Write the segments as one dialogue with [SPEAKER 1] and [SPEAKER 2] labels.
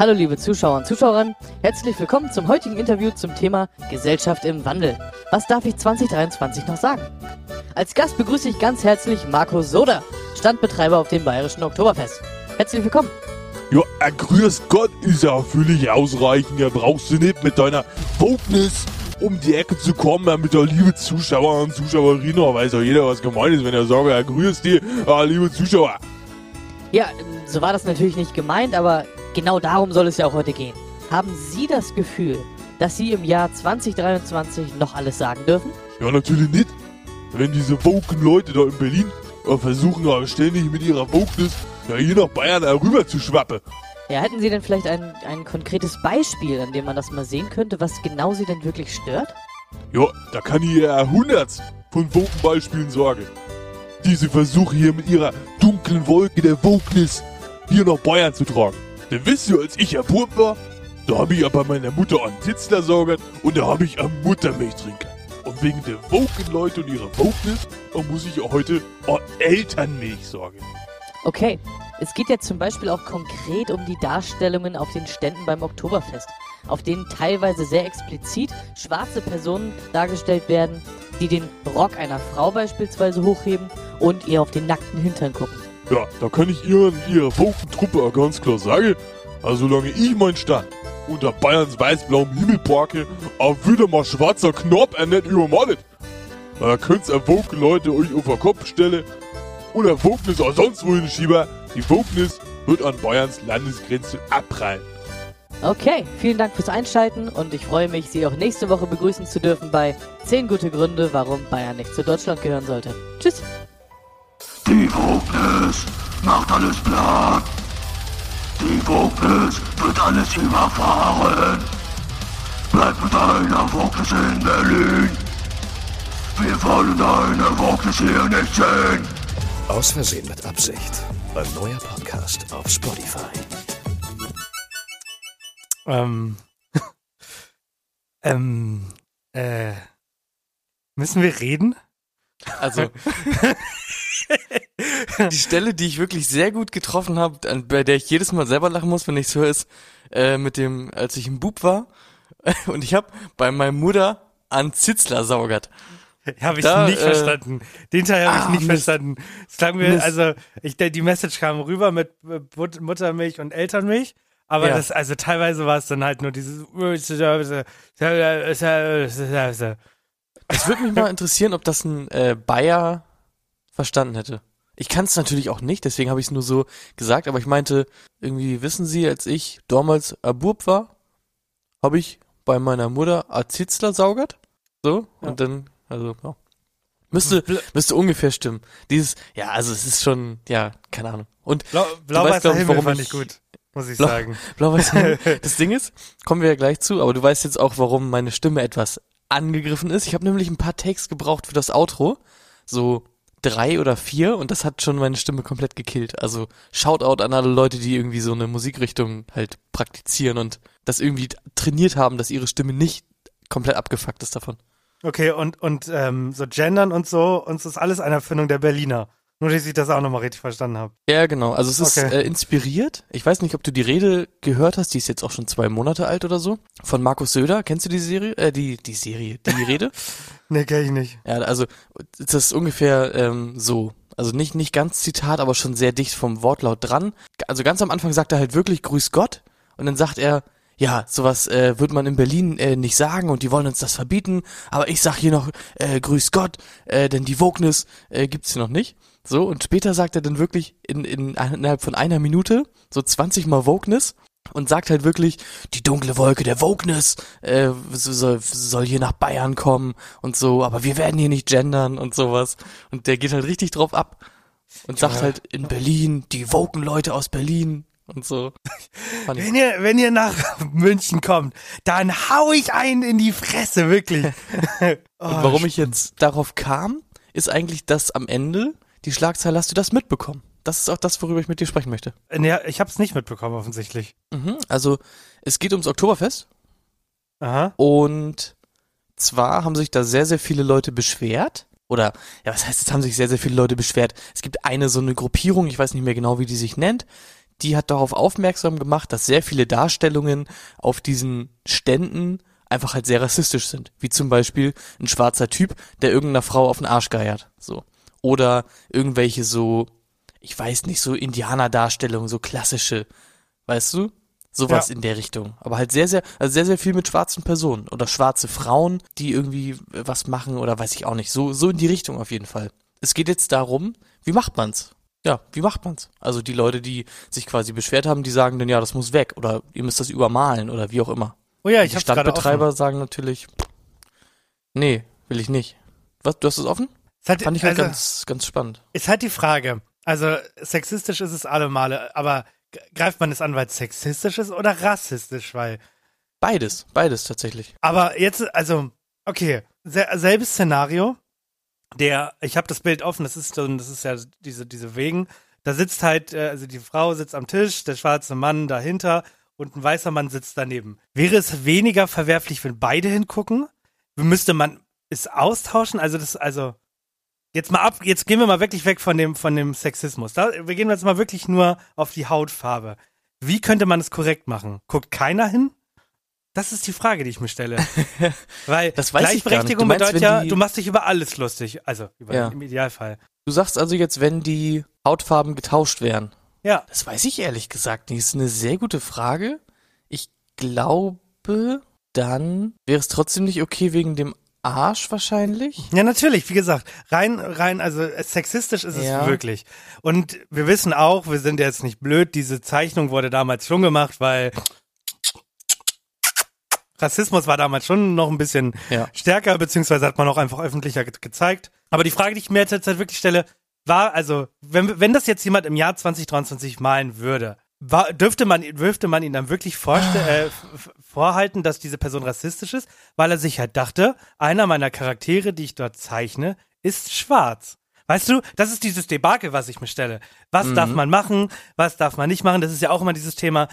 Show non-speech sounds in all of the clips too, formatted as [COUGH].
[SPEAKER 1] Hallo liebe Zuschauer und Zuschauerinnen, herzlich willkommen zum heutigen Interview zum Thema Gesellschaft im Wandel. Was darf ich 2023 noch sagen? Als Gast begrüße ich ganz herzlich Marco Soda, Standbetreiber auf dem Bayerischen Oktoberfest. Herzlich willkommen.
[SPEAKER 2] Ja, äh, grüß Gott ist ja völlig ausreichend. Ja, brauchst du nicht mit deiner Wokeness um die Ecke zu kommen, ja, mit der liebe Zuschauer und Zuschauerinnen. Weiß ja jeder, was gemeint ist, wenn er sagt, ja, grüß die, ah, liebe Zuschauer.
[SPEAKER 1] Ja, so war das natürlich nicht gemeint, aber genau darum soll es ja auch heute gehen. Haben Sie das Gefühl, dass Sie im Jahr 2023 noch alles sagen dürfen?
[SPEAKER 2] Ja, natürlich nicht. Wenn diese woken Leute da in Berlin äh, versuchen, ständig mit ihrer Wokeness ja, hier nach Bayern äh, rüber zu schwappen.
[SPEAKER 1] Ja, hätten Sie denn vielleicht ein, ein konkretes Beispiel, an dem man das mal sehen könnte, was genau Sie denn wirklich stört?
[SPEAKER 2] Ja, da kann ich ja hundert von woken Beispielen sagen. Diese Versuche hier mit ihrer dunklen Wolke der Wokeness hier nach Bayern zu tragen. Denn wisst ihr, als ich ja war, da habe ich ja bei meiner Mutter einen Titzler saugert und da habe ich am Muttermilch trinken. Und wegen der woken Leute und ihrer Wokeness, da muss ich ja heute an Elternmilch sorgen.
[SPEAKER 1] Okay, es geht ja zum Beispiel auch konkret um die Darstellungen auf den Ständen beim Oktoberfest, auf denen teilweise sehr explizit schwarze Personen dargestellt werden, die den Rock einer Frau beispielsweise hochheben und ihr auf den nackten Hintern gucken.
[SPEAKER 2] Ja, da kann ich ihr und ihrer woken Truppe auch ganz klar sagen, also solange ich meinen Stand unter Bayerns weiß-blauem Himmel parke, auch wieder mal schwarzer Knopf er nicht übermordet. Da könnt's woke Leute euch auf den Kopf stellen oder Wognis auch sonst wohin schieben. Die Wognis wird an Bayerns Landesgrenze abprallen.
[SPEAKER 1] Okay, vielen Dank fürs Einschalten und ich freue mich, Sie auch nächste Woche begrüßen zu dürfen bei 10 gute Gründe, warum Bayern nicht zu Deutschland gehören sollte. Tschüss.
[SPEAKER 3] Die Wognis macht alles platt. Die Wognis wird alles überfahren. Bleib mit deiner Wognis in Berlin. Wir wollen deine Wognis hier nicht sehen.
[SPEAKER 4] Aus Versehen mit Absicht. Ein neuer Podcast auf Spotify.
[SPEAKER 5] Ähm. [LAUGHS] ähm. Äh. Müssen wir reden?
[SPEAKER 6] Also, [LAUGHS] die Stelle, die ich wirklich sehr gut getroffen habe, bei der ich jedes Mal selber lachen muss, wenn ich es höre, ist äh, mit dem, als ich ein Bub war [LAUGHS] und ich habe bei meiner Mutter an Zitzler saugert.
[SPEAKER 5] Habe ich
[SPEAKER 6] Da,
[SPEAKER 5] nicht
[SPEAKER 6] äh,
[SPEAKER 5] verstanden. Den Teil habe ich
[SPEAKER 6] ah,
[SPEAKER 5] nicht
[SPEAKER 6] Mist.
[SPEAKER 5] verstanden. Es klang mir,
[SPEAKER 6] Mist.
[SPEAKER 5] also, ich, die Message kam rüber mit Muttermilch und Elternmilch. Aber
[SPEAKER 6] Ja.
[SPEAKER 5] das, also teilweise war es dann halt nur dieses.
[SPEAKER 6] Es würde mich mal interessieren, ob das ein äh, Bayer verstanden hätte. Ich kann es natürlich auch nicht, deswegen habe ich es nur so gesagt, aber ich meinte, irgendwie wissen Sie, als ich damals ein Bub war, habe ich bei meiner Mutter ein Zitzler saugert. So,
[SPEAKER 5] Ja.
[SPEAKER 6] und dann, also, ja. Müsste, müsste ungefähr stimmen. Dieses, ja, also es ist schon, ja, keine Ahnung. Und
[SPEAKER 5] Blau, Blau-weißer
[SPEAKER 6] glaub
[SPEAKER 5] Himmel
[SPEAKER 6] warum
[SPEAKER 5] fand
[SPEAKER 6] ich-
[SPEAKER 5] gut, muss ich
[SPEAKER 6] Blau-
[SPEAKER 5] sagen. [LAUGHS]
[SPEAKER 6] Blau-Weiß. [LAUGHS] das Ding ist, kommen wir ja gleich zu, aber du weißt jetzt auch, warum meine Stimme etwas angegriffen ist. Ich habe nämlich ein paar Takes gebraucht für das Outro. So drei oder vier und das hat schon meine Stimme komplett gekillt. Also Shoutout an alle Leute, die irgendwie so eine Musikrichtung halt praktizieren und das irgendwie trainiert haben, dass ihre Stimme nicht komplett abgefuckt ist davon.
[SPEAKER 5] Okay, und, und ähm, so Gendern und so, uns ist alles eine Erfindung der Berliner. Nur, dass ich das auch nochmal richtig verstanden habe.
[SPEAKER 6] Ja, genau. Also es ist
[SPEAKER 5] Okay.
[SPEAKER 6] äh, inspiriert. Ich weiß nicht, ob du die Rede gehört hast, die ist jetzt auch schon zwei Monate alt oder so, von Markus Söder. Kennst du die Serie? Äh, die, die Serie, die Rede? [LAUGHS]
[SPEAKER 5] Nee, kenn ich nicht.
[SPEAKER 6] Ja, also das ist ungefähr ähm, so. Also nicht, nicht ganz Zitat, aber schon sehr dicht vom Wortlaut dran. Also ganz am Anfang sagt er halt wirklich Grüß Gott und dann sagt er, ja, sowas äh, wird man in Berlin äh, nicht sagen und die wollen uns das verbieten, aber ich sag hier noch äh, Grüß Gott, äh, denn die Wokeness äh, gibt's hier noch nicht. So, und später sagt er dann wirklich in, in, innerhalb von einer Minute so 20 Mal Wokeness und sagt halt wirklich, die dunkle Wolke der Wokeness äh, soll, soll hier nach Bayern kommen und so, aber wir werden hier nicht gendern und sowas. Und der geht halt richtig drauf ab und sagt halt in Berlin, die woken Leute aus Berlin und so. [LAUGHS]
[SPEAKER 5] Wenn ihr, wenn ihr nach [LAUGHS] München kommt, dann hau ich einen in die Fresse, wirklich. [LAUGHS] Oh,
[SPEAKER 6] Und warum ich jetzt darauf kam, ist eigentlich, dass am Ende die Schlagzeile hast du das mitbekommen. Das ist auch das, worüber ich mit dir sprechen möchte.
[SPEAKER 5] Nee, ich hab's nicht mitbekommen, offensichtlich.
[SPEAKER 6] Mhm. Also, es geht ums Oktoberfest
[SPEAKER 5] Aha.
[SPEAKER 6] und zwar haben sich da sehr, sehr viele Leute beschwert. Oder, ja, was heißt, jetzt haben sich sehr, sehr viele Leute beschwert. Es gibt eine so eine Gruppierung, ich weiß nicht mehr genau, wie die sich nennt, die hat darauf aufmerksam gemacht, dass sehr viele Darstellungen auf diesen Ständen einfach halt sehr rassistisch sind. Wie zum Beispiel ein schwarzer Typ, der irgendeiner Frau auf den Arsch geiert. So. Oder irgendwelche so, ich weiß nicht, so Indianer-Darstellungen, so klassische, weißt du? Sowas
[SPEAKER 5] Ja.
[SPEAKER 6] in der Richtung. Aber halt sehr, sehr, also sehr, sehr viel mit schwarzen Personen oder schwarze Frauen, die irgendwie was machen oder weiß ich auch nicht. So, so in die Richtung auf jeden Fall. Es geht jetzt darum, wie macht man's? Ja, wie macht man's? Also die Leute, die sich quasi beschwert haben, die sagen dann, ja, das muss weg oder ihr müsst das übermalen oder wie auch immer.
[SPEAKER 5] Oh ja, ich
[SPEAKER 6] die. Stadtbetreiber sagen natürlich, nee, will ich nicht. Was, du hast es offen?
[SPEAKER 5] Es hat,
[SPEAKER 6] Fand ich halt
[SPEAKER 5] also,
[SPEAKER 6] ganz, ganz spannend.
[SPEAKER 5] ist halt die Frage. Also, sexistisch ist es alle Male, aber greift man es an, weil es sexistisch ist oder rassistisch? Weil,
[SPEAKER 6] Beides, beides tatsächlich.
[SPEAKER 5] aber jetzt, also, okay, se selbes Szenario. Der, ich habe das Bild offen, das ist so, das ist ja diese, diese Wegen. Da sitzt halt, äh, also die Frau sitzt am Tisch, der schwarze Mann dahinter und ein weißer Mann sitzt daneben. Wäre es weniger verwerflich, wenn beide hingucken? Müsste man es austauschen? Also das, also jetzt mal ab, jetzt gehen wir mal wirklich weg von dem, von dem Sexismus. Da, wir gehen jetzt mal wirklich nur auf die Hautfarbe. Wie könnte man es korrekt machen? Guckt keiner hin? Das ist die Frage, die ich mir stelle. [LAUGHS] Weil. Gleichberechtigung
[SPEAKER 6] meinst,
[SPEAKER 5] bedeutet ja, du machst dich über alles lustig. Also über,
[SPEAKER 6] Ja.
[SPEAKER 5] im Idealfall.
[SPEAKER 6] Du sagst also jetzt, wenn die Hautfarben getauscht wären.
[SPEAKER 5] Ja.
[SPEAKER 6] Das weiß ich ehrlich gesagt nicht. Das ist eine sehr gute Frage. Ich glaube, dann wäre es trotzdem nicht okay wegen dem Arsch wahrscheinlich.
[SPEAKER 5] Ja, natürlich, wie gesagt, rein, rein, also äh, sexistisch ist es
[SPEAKER 6] Ja.
[SPEAKER 5] wirklich. Und wir wissen auch, wir sind jetzt nicht blöd, diese Zeichnung wurde damals schon gemacht, weil Rassismus war damals schon noch ein bisschen
[SPEAKER 6] Ja.
[SPEAKER 5] stärker, beziehungsweise hat man auch einfach öffentlicher ge gezeigt. Aber die Frage, die ich mir jetzt halt wirklich stelle, war, also, wenn, wenn das jetzt jemand im Jahr 2023 malen würde, war, dürfte man, dürfte man ihn dann wirklich äh, vorhalten, dass diese Person rassistisch ist, weil er sich halt dachte, einer meiner Charaktere, die ich dort zeichne, ist schwarz. Weißt du, das ist dieses Debakel, was ich mir stelle. Was darf man machen, was darf man nicht machen? Das ist ja auch immer dieses Thema,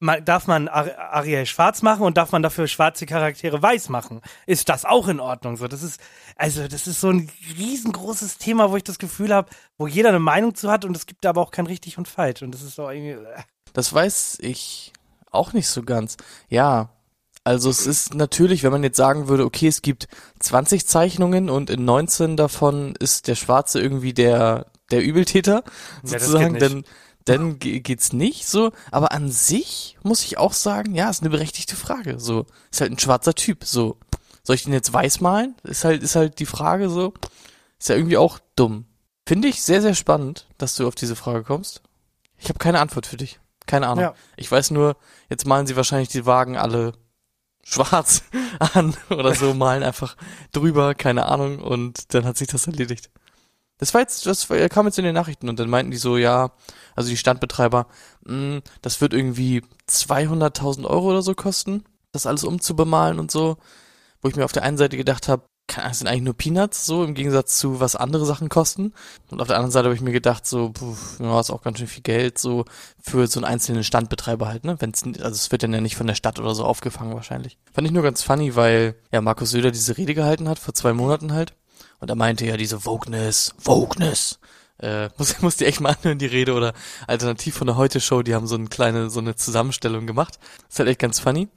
[SPEAKER 5] man, darf man Ar Ariel schwarz machen und darf man dafür schwarze Charaktere weiß machen? Ist das auch in Ordnung? So, das ist, also, das ist so ein riesengroßes Thema, wo ich das Gefühl habe, wo jeder eine Meinung zu hat und es gibt aber auch kein richtig und falsch. Und das ist so irgendwie, äh.
[SPEAKER 6] Das weiß ich auch nicht so ganz. Ja, also es ist natürlich, wenn man jetzt sagen würde, okay, es gibt 20 Zeichnungen und in 19 davon ist der Schwarze irgendwie der, der Übeltäter, sozusagen,
[SPEAKER 5] nicht.
[SPEAKER 6] dann, dann ge- geht's nicht so. Aber an sich muss ich auch sagen, ja, ist eine berechtigte Frage. So, ist halt ein schwarzer Typ. So, soll ich den jetzt weiß malen? Ist halt, ist halt die Frage so. Ist ja irgendwie auch dumm. Finde ich sehr, sehr spannend, dass du auf diese Frage kommst. Ich habe keine Antwort für dich. Keine Ahnung.
[SPEAKER 5] Ja.
[SPEAKER 6] Ich weiß nur, jetzt malen sie wahrscheinlich die Wagen alle schwarz [LAUGHS] an oder so, malen einfach drüber, keine Ahnung, und dann hat sich das erledigt. Das war jetzt, das war- kam jetzt in den Nachrichten und dann meinten die so, ja, also die Standbetreiber, mh, das wird irgendwie 200.000 Euro oder so kosten, das alles umzubemalen und so, wo ich mir auf der einen Seite gedacht habe, das sind eigentlich nur Peanuts, so im Gegensatz zu was andere Sachen kosten. Und auf der anderen Seite habe ich mir gedacht, so, puh, ja, ist auch ganz schön viel Geld, so für so einen einzelnen Standbetreiber halt, ne? Wenn's, also es wird dann ja nicht von der Stadt oder so aufgefangen wahrscheinlich. Fand ich nur ganz funny, weil ja Markus Söder diese Rede gehalten hat, vor zwei Monaten halt. Und er meinte ja diese Wokeness, Wokeness. Äh, [LAUGHS] muss, muss die echt mal anhören, die Rede oder alternativ von der Heute-Show, die haben so eine kleine, so eine Zusammenstellung gemacht. Ist halt echt ganz funny.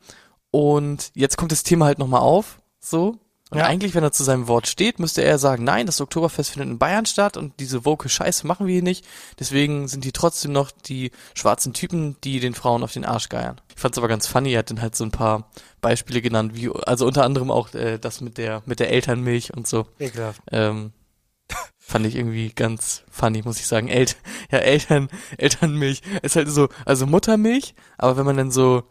[SPEAKER 6] Und jetzt kommt das Thema halt nochmal auf, so. Und
[SPEAKER 5] Ja.
[SPEAKER 6] eigentlich, wenn er zu seinem Wort steht, müsste er sagen, nein, das Oktoberfest findet in Bayern statt und diese woke Scheiße machen wir hier nicht. Deswegen sind die trotzdem noch die schwarzen Typen, die den Frauen auf den Arsch geiern. Ich fand's aber ganz funny, er hat dann halt so ein paar Beispiele genannt, wie, also unter anderem auch äh, das mit der, mit der Elternmilch und so.
[SPEAKER 5] ekelhaft.
[SPEAKER 6] Ähm, [LAUGHS] fand ich irgendwie ganz funny, muss ich sagen. El ja, Eltern, Elternmilch ist halt so, also Muttermilch, aber wenn man dann so,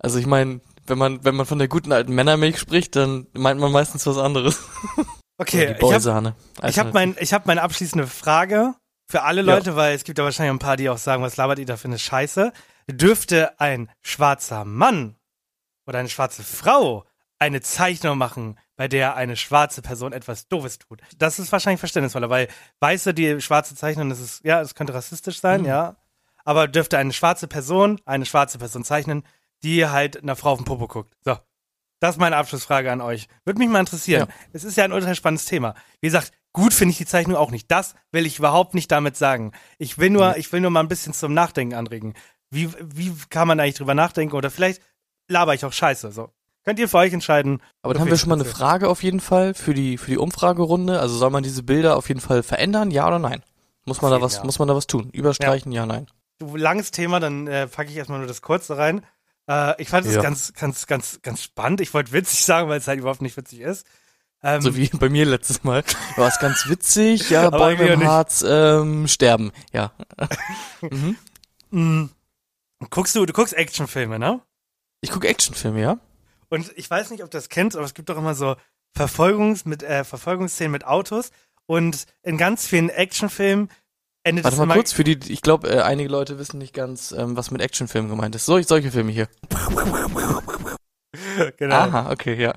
[SPEAKER 6] also ich meine, wenn man, wenn man von der guten alten Männermilch spricht, dann meint man meistens was anderes. [LAUGHS]
[SPEAKER 5] Okay,
[SPEAKER 6] die
[SPEAKER 5] ich habe hab mein, ich hab meine abschließende Frage für alle
[SPEAKER 6] Ja.
[SPEAKER 5] Leute, weil es gibt ja wahrscheinlich ein paar, die auch sagen, was labert ihr da für eine Scheiße. Dürfte ein schwarzer Mann oder eine schwarze Frau eine Zeichnung machen, bei der eine schwarze Person etwas Doofes tut? Das ist wahrscheinlich verständnisvoller, weil Weiße, die schwarze zeichnen, das ist, ja, es könnte rassistisch sein,
[SPEAKER 6] Mhm.
[SPEAKER 5] ja. Aber dürfte eine schwarze Person eine schwarze Person zeichnen, die halt einer Frau auf den Popo guckt? So. Das ist meine Abschlussfrage an euch. Würde mich mal interessieren.
[SPEAKER 6] Ja.
[SPEAKER 5] Es ist ja ein ultra spannendes Thema. Wie gesagt, Gut finde ich die Zeichnung auch nicht. Das will ich überhaupt nicht damit sagen. Ich will nur, ich will nur mal ein bisschen zum Nachdenken anregen. Wie, wie kann man eigentlich drüber nachdenken? Oder vielleicht laber ich auch Scheiße. So. Könnt ihr für euch entscheiden.
[SPEAKER 6] Aber dann haben wir schon mal eine Frage auf jeden Fall für die, für die Umfragerunde. Also soll man diese Bilder auf jeden Fall verändern, ja oder nein? Muss man da was,
[SPEAKER 5] Ja.
[SPEAKER 6] muss man da was tun? Überstreichen, ja, nein.
[SPEAKER 5] Du, langes Thema, dann äh, packe ich erstmal nur das kurze rein. Äh, ich fand es
[SPEAKER 6] Ja.
[SPEAKER 5] ganz, ganz, ganz, ganz spannend. Ich wollte witzig [LAUGHS] sagen, weil es halt überhaupt nicht witzig ist. Ähm,
[SPEAKER 6] So wie bei mir letztes Mal. [LAUGHS] War es ganz witzig, ja, Bäume im. Harz ähm, sterben, ja. [LAUGHS] mhm.
[SPEAKER 5] mh, guckst du, du guckst Actionfilme, ne?
[SPEAKER 6] Ich gucke Actionfilme, ja?
[SPEAKER 5] Und ich weiß nicht, ob du das kennst, aber es gibt doch immer so Verfolgungs mit äh, Verfolgungsszenen mit Autos. Und in ganz vielen Actionfilmen endet
[SPEAKER 6] Warte mal
[SPEAKER 5] immer
[SPEAKER 6] kurz, für die, ich glaube, äh, einige Leute wissen nicht ganz, ähm, was mit Actionfilmen gemeint ist. Sol solche Filme hier. [LAUGHS]
[SPEAKER 5] genau.
[SPEAKER 6] Aha, okay, ja.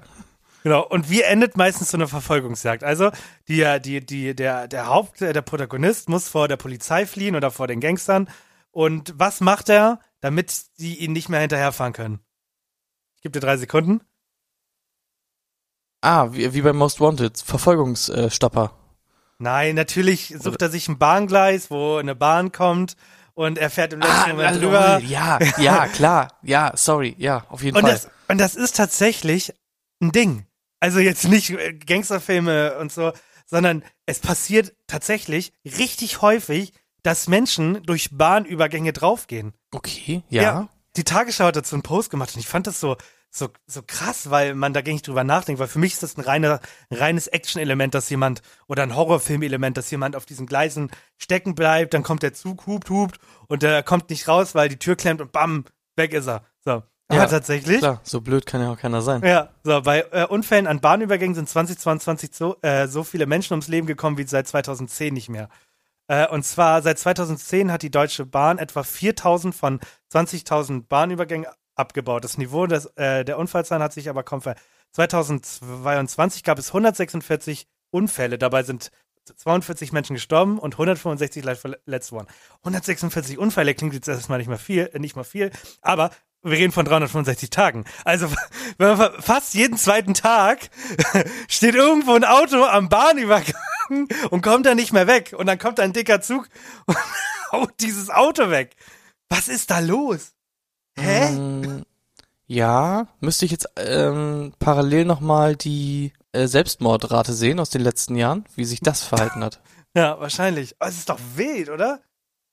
[SPEAKER 5] Genau. Und wie endet meistens so eine Verfolgungsjagd? Also, die, die, die, der, der Haupt, der Protagonist muss vor der Polizei fliehen oder vor den Gangstern. Und was macht er, damit sie ihn nicht mehr hinterherfahren können? Ich gebe dir drei Sekunden.
[SPEAKER 6] Ah, wie, wie bei Most Wanted, Verfolgungsstopper.
[SPEAKER 5] Nein, natürlich sucht er sich ein Bahngleis, wo eine Bahn kommt und er fährt im letzten Moment drüber.
[SPEAKER 6] ja, ja, klar, ja, sorry, ja, auf jeden
[SPEAKER 5] Und
[SPEAKER 6] Fall.
[SPEAKER 5] das, und das ist tatsächlich ein Ding. Also jetzt nicht äh, Gangsterfilme und so, sondern es passiert tatsächlich richtig häufig, dass Menschen durch Bahnübergänge draufgehen.
[SPEAKER 6] okay, ja.
[SPEAKER 5] Die Tagesschau hat dazu einen Post gemacht und ich fand das so, so, so krass, weil man da gar nicht drüber nachdenkt, weil für mich ist das ein, reiner, ein reines Action-Element, dass jemand, oder ein Horrorfilm-Element, dass jemand auf diesen Gleisen stecken bleibt, dann kommt der Zug, hupt, hupt und der kommt nicht raus, weil die Tür klemmt und bam, weg ist er. So.
[SPEAKER 6] Ja,
[SPEAKER 5] Aber tatsächlich.
[SPEAKER 6] Klar, so blöd kann ja auch keiner sein.
[SPEAKER 5] Ja, so, bei äh, Unfällen an Bahnübergängen sind 2022 so, äh, so viele Menschen ums Leben gekommen wie seit 2010 nicht mehr. Äh, und zwar seit 2010 hat die Deutsche Bahn etwa 4000 von 20.000 Bahnübergängen abgebaut. Das Niveau des, äh, der Unfallzahlen hat sich aber kaum ver... 2022 gab es 146 Unfälle. Dabei sind 42 Menschen gestorben und 165 leicht verletzt worden. 146 Unfälle klingt jetzt erstmal nicht mal viel, äh, nicht mal viel, aber wir reden von 365 Tagen. Also [LAUGHS] wenn man fast jeden zweiten Tag [LAUGHS] steht irgendwo ein Auto am Bahnübergang [LAUGHS] und kommt dann nicht mehr weg. Und dann kommt ein dicker Zug und haut dieses Auto weg. Was ist da los? Hä?
[SPEAKER 6] Ja, müsste ich jetzt ähm, parallel nochmal die äh, Selbstmordrate sehen aus den letzten Jahren, wie sich das verhalten hat. [LAUGHS]
[SPEAKER 5] Ja, wahrscheinlich. Aber es ist doch wild, oder?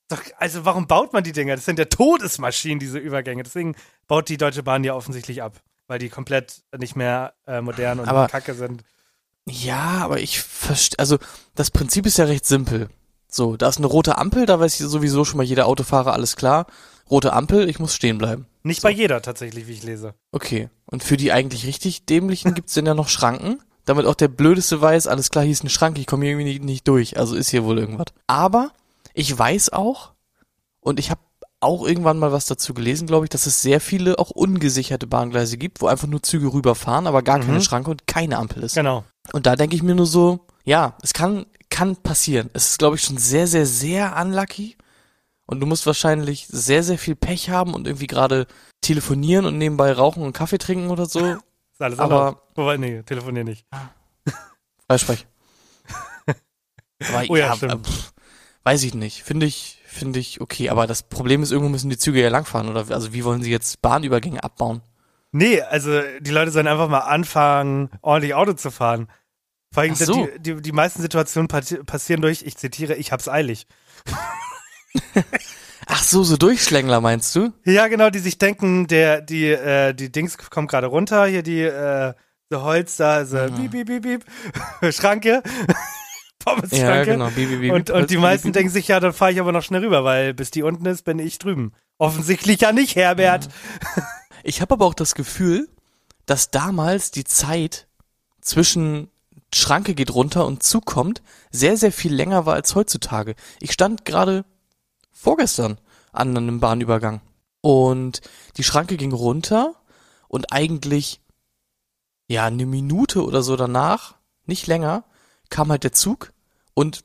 [SPEAKER 5] Doch, also warum baut man die Dinger? Das sind ja Todesmaschinen, diese Übergänge. Deswegen baut die Deutsche Bahn ja offensichtlich ab. Weil die komplett nicht mehr äh, modern und
[SPEAKER 6] Aber-
[SPEAKER 5] kacke sind.
[SPEAKER 6] Ja, aber ich verstehe, also das Prinzip ist ja recht simpel. So, da ist eine rote Ampel, da weiß sowieso schon mal jeder Autofahrer, alles klar. Rote Ampel, ich muss stehen bleiben.
[SPEAKER 5] Nicht bei jeder tatsächlich, wie ich lese.
[SPEAKER 6] Okay. Und für die eigentlich richtig dämlichen [LAUGHS] gibt's denn ja noch Schranken, damit auch der Blödeste weiß, alles klar, hier ist eine Schranke, ich komme hier irgendwie nicht, nicht durch, also ist hier wohl irgendwas. Aber ich weiß auch, und ich habe auch irgendwann mal was dazu gelesen, glaube ich, dass es sehr viele auch ungesicherte Bahngleise gibt, wo einfach nur Züge rüberfahren, aber gar keine
[SPEAKER 5] Mhm.
[SPEAKER 6] Schranke und keine Ampel ist.
[SPEAKER 5] Genau.
[SPEAKER 6] Und da denke ich mir nur so, ja, es kann, kann passieren. Es ist, glaube ich, schon sehr, sehr, sehr unlucky. Und du musst wahrscheinlich sehr, sehr viel Pech haben und irgendwie gerade telefonieren und nebenbei rauchen und Kaffee trinken oder so. [LAUGHS]
[SPEAKER 5] Ist alles
[SPEAKER 6] Aber-
[SPEAKER 5] erlaubt. Wobei, nee, telefonier nicht. [LAUGHS]
[SPEAKER 6] Freisprech. [LAUGHS] Aber
[SPEAKER 5] Oh ja,
[SPEAKER 6] ja,
[SPEAKER 5] stimmt.
[SPEAKER 6] pff, weiß ich nicht. Finde ich, finde ich okay. Aber das Problem ist, irgendwo müssen die Züge ja langfahren. Oder also wie wollen sie jetzt Bahnübergänge abbauen?
[SPEAKER 5] Nee, also die Leute sollen einfach mal anfangen, ordentlich Auto zu fahren. Vor allem
[SPEAKER 6] Ach so.
[SPEAKER 5] die, die, die meisten Situationen passieren durch, ich zitiere, ich hab's eilig.
[SPEAKER 6] Ach so, so Durchschlängler meinst du?
[SPEAKER 5] Ja, genau, die sich denken, der, die, äh, die Dings kommt gerade runter, hier die, äh, so Holz da, so
[SPEAKER 6] Mhm.
[SPEAKER 5] piep, piep, piep, piep, Schranke, [LAUGHS] Pommesschranke.
[SPEAKER 6] Ja, genau. Bi, bi, bi,
[SPEAKER 5] Und, und die meisten denken sich, ja, dann fahre ich aber noch schnell rüber, weil bis die unten ist, bin ich drüben. Offensichtlich ja nicht, Herbert.
[SPEAKER 6] Ich habe aber auch das Gefühl, dass damals die Zeit zwischen Schranke geht runter und Zug kommt sehr, sehr viel länger war als heutzutage. Ich stand gerade vorgestern an einem Bahnübergang und die Schranke ging runter und eigentlich ja eine Minute oder so danach, nicht länger, kam halt der Zug und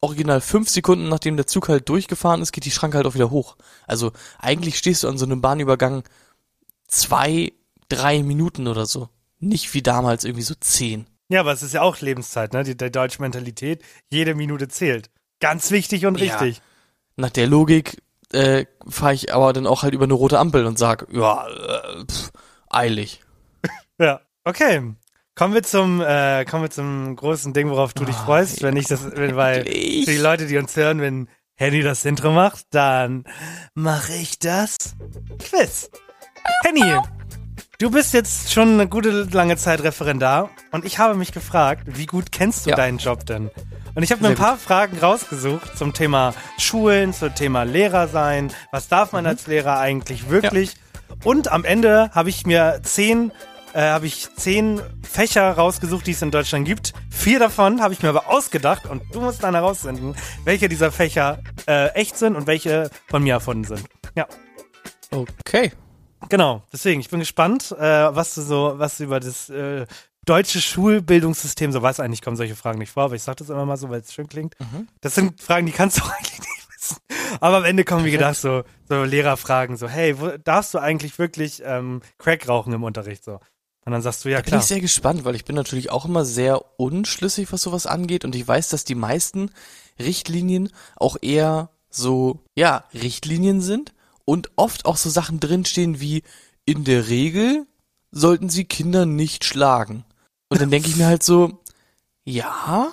[SPEAKER 6] original fünf Sekunden nachdem der Zug halt durchgefahren ist, geht die Schranke halt auch wieder hoch. Also eigentlich stehst du an so einem Bahnübergang zwei, drei Minuten oder so. Nicht wie damals irgendwie so zehn.
[SPEAKER 5] Ja, aber es ist ja auch Lebenszeit, ne? Die, die deutsche Mentalität, jede Minute zählt. Ganz wichtig und
[SPEAKER 6] Ja. Nach der Logik äh, fahre ich aber dann auch halt über eine rote Ampel und sag, ja, äh, pff, eilig. [LAUGHS]
[SPEAKER 5] Ja. Okay. Kommen wir zum, äh, kommen wir zum großen Ding, worauf du dich
[SPEAKER 6] Ah,
[SPEAKER 5] freust, wenn ich das, wenn, weil für die Leute, die uns hören, wenn Henny das Intro macht, dann mache ich das Quiz. Henny, du bist jetzt schon eine gute lange Zeit Referendar und ich habe mich gefragt, wie gut kennst du
[SPEAKER 6] Ja.
[SPEAKER 5] deinen Job denn? Und ich habe mir ein paar Fragen rausgesucht zum Thema Schulen, zum Thema Lehrer sein. Was darf
[SPEAKER 6] Mhm.
[SPEAKER 5] man als Lehrer eigentlich wirklich? Und am Ende habe ich mir zehn, äh, habe ich zehn Fächer rausgesucht, die es in Deutschland gibt. Vier davon habe ich mir aber ausgedacht und du musst dann herausfinden, welche dieser Fächer äh, echt sind und welche von mir erfunden sind. Ja.
[SPEAKER 6] Okay.
[SPEAKER 5] Genau, deswegen, ich bin gespannt, äh, was du so, was du über das äh, deutsche Schulbildungssystem so weißt. Eigentlich kommen solche Fragen nicht vor, aber ich sage das immer mal so, weil es schön klingt. Das sind Fragen, die kannst du [LAUGHS] eigentlich nicht wissen. Aber am Ende kommen, wie gedacht, so, so Lehrerfragen, so, hey, wo, darfst du eigentlich wirklich ähm, Crack rauchen im Unterricht? So. Und dann sagst du, ja
[SPEAKER 6] Da bin
[SPEAKER 5] klar.
[SPEAKER 6] ich sehr gespannt, weil ich bin natürlich auch immer sehr unschlüssig, was sowas angeht und ich weiß, dass die meisten Richtlinien auch eher so, ja, Richtlinien sind und oft auch so Sachen drinstehen wie in der Regel sollten sie Kinder nicht schlagen. Und dann denke ich mir halt so, ja,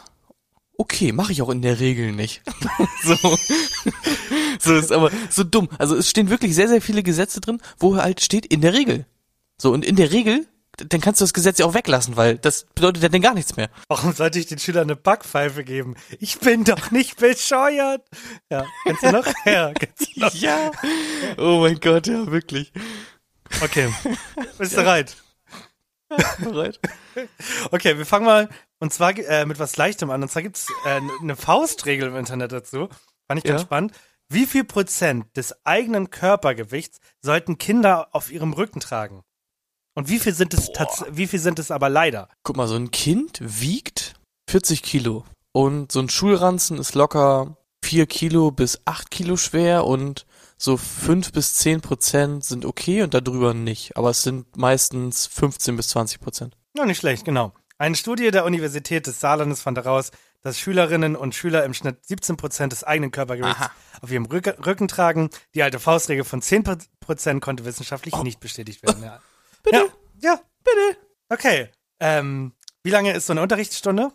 [SPEAKER 6] okay, mache ich auch in der Regel nicht. [LAUGHS] so. so ist aber so dumm. Also es stehen wirklich sehr, sehr viele Gesetze drin, wo halt steht in der Regel. So, und in der Regel, dann kannst du das Gesetz ja auch weglassen, weil das bedeutet ja dann gar nichts mehr.
[SPEAKER 5] Warum sollte ich den Schülern eine Backpfeife geben? Ich bin doch nicht bescheuert. Ja, kennst du noch? Ja, kennst du noch?
[SPEAKER 6] Ja. Oh mein Gott, ja, wirklich.
[SPEAKER 5] Okay. Bist du bereit? [LAUGHS]
[SPEAKER 6] Bereit?
[SPEAKER 5] Okay, wir fangen mal und zwar äh, mit was Leichtem an. Und zwar gibt's äh, eine Faustregel im Internet dazu. Fand ich ganz
[SPEAKER 6] Ja.
[SPEAKER 5] spannend. Wie viel Prozent des eigenen Körpergewichts sollten Kinder auf ihrem Rücken tragen? Und wie viel sind es wie viel sind es aber leider?
[SPEAKER 6] Guck mal, so ein Kind wiegt 40 Kilo. Und so ein Schulranzen ist locker 4 Kilo bis 8 Kilo schwer und so 5 bis 10 Prozent sind okay und darüber nicht. Aber es sind meistens 15 bis 20 Prozent.
[SPEAKER 5] Ja, nicht schlecht, genau. Eine Studie der Universität des Saarlandes fand heraus, dass Schülerinnen und Schüler im Schnitt 17 Prozent des eigenen Körpergewichts
[SPEAKER 6] Aha.
[SPEAKER 5] auf ihrem Rücken, tragen. Die alte Faustregel von 10 Prozent konnte wissenschaftlich nicht bestätigt werden. Ja. [LAUGHS]
[SPEAKER 6] Bitte?
[SPEAKER 5] Ja, ja, bitte. Okay. Ähm, wie lange ist so eine Unterrichtsstunde?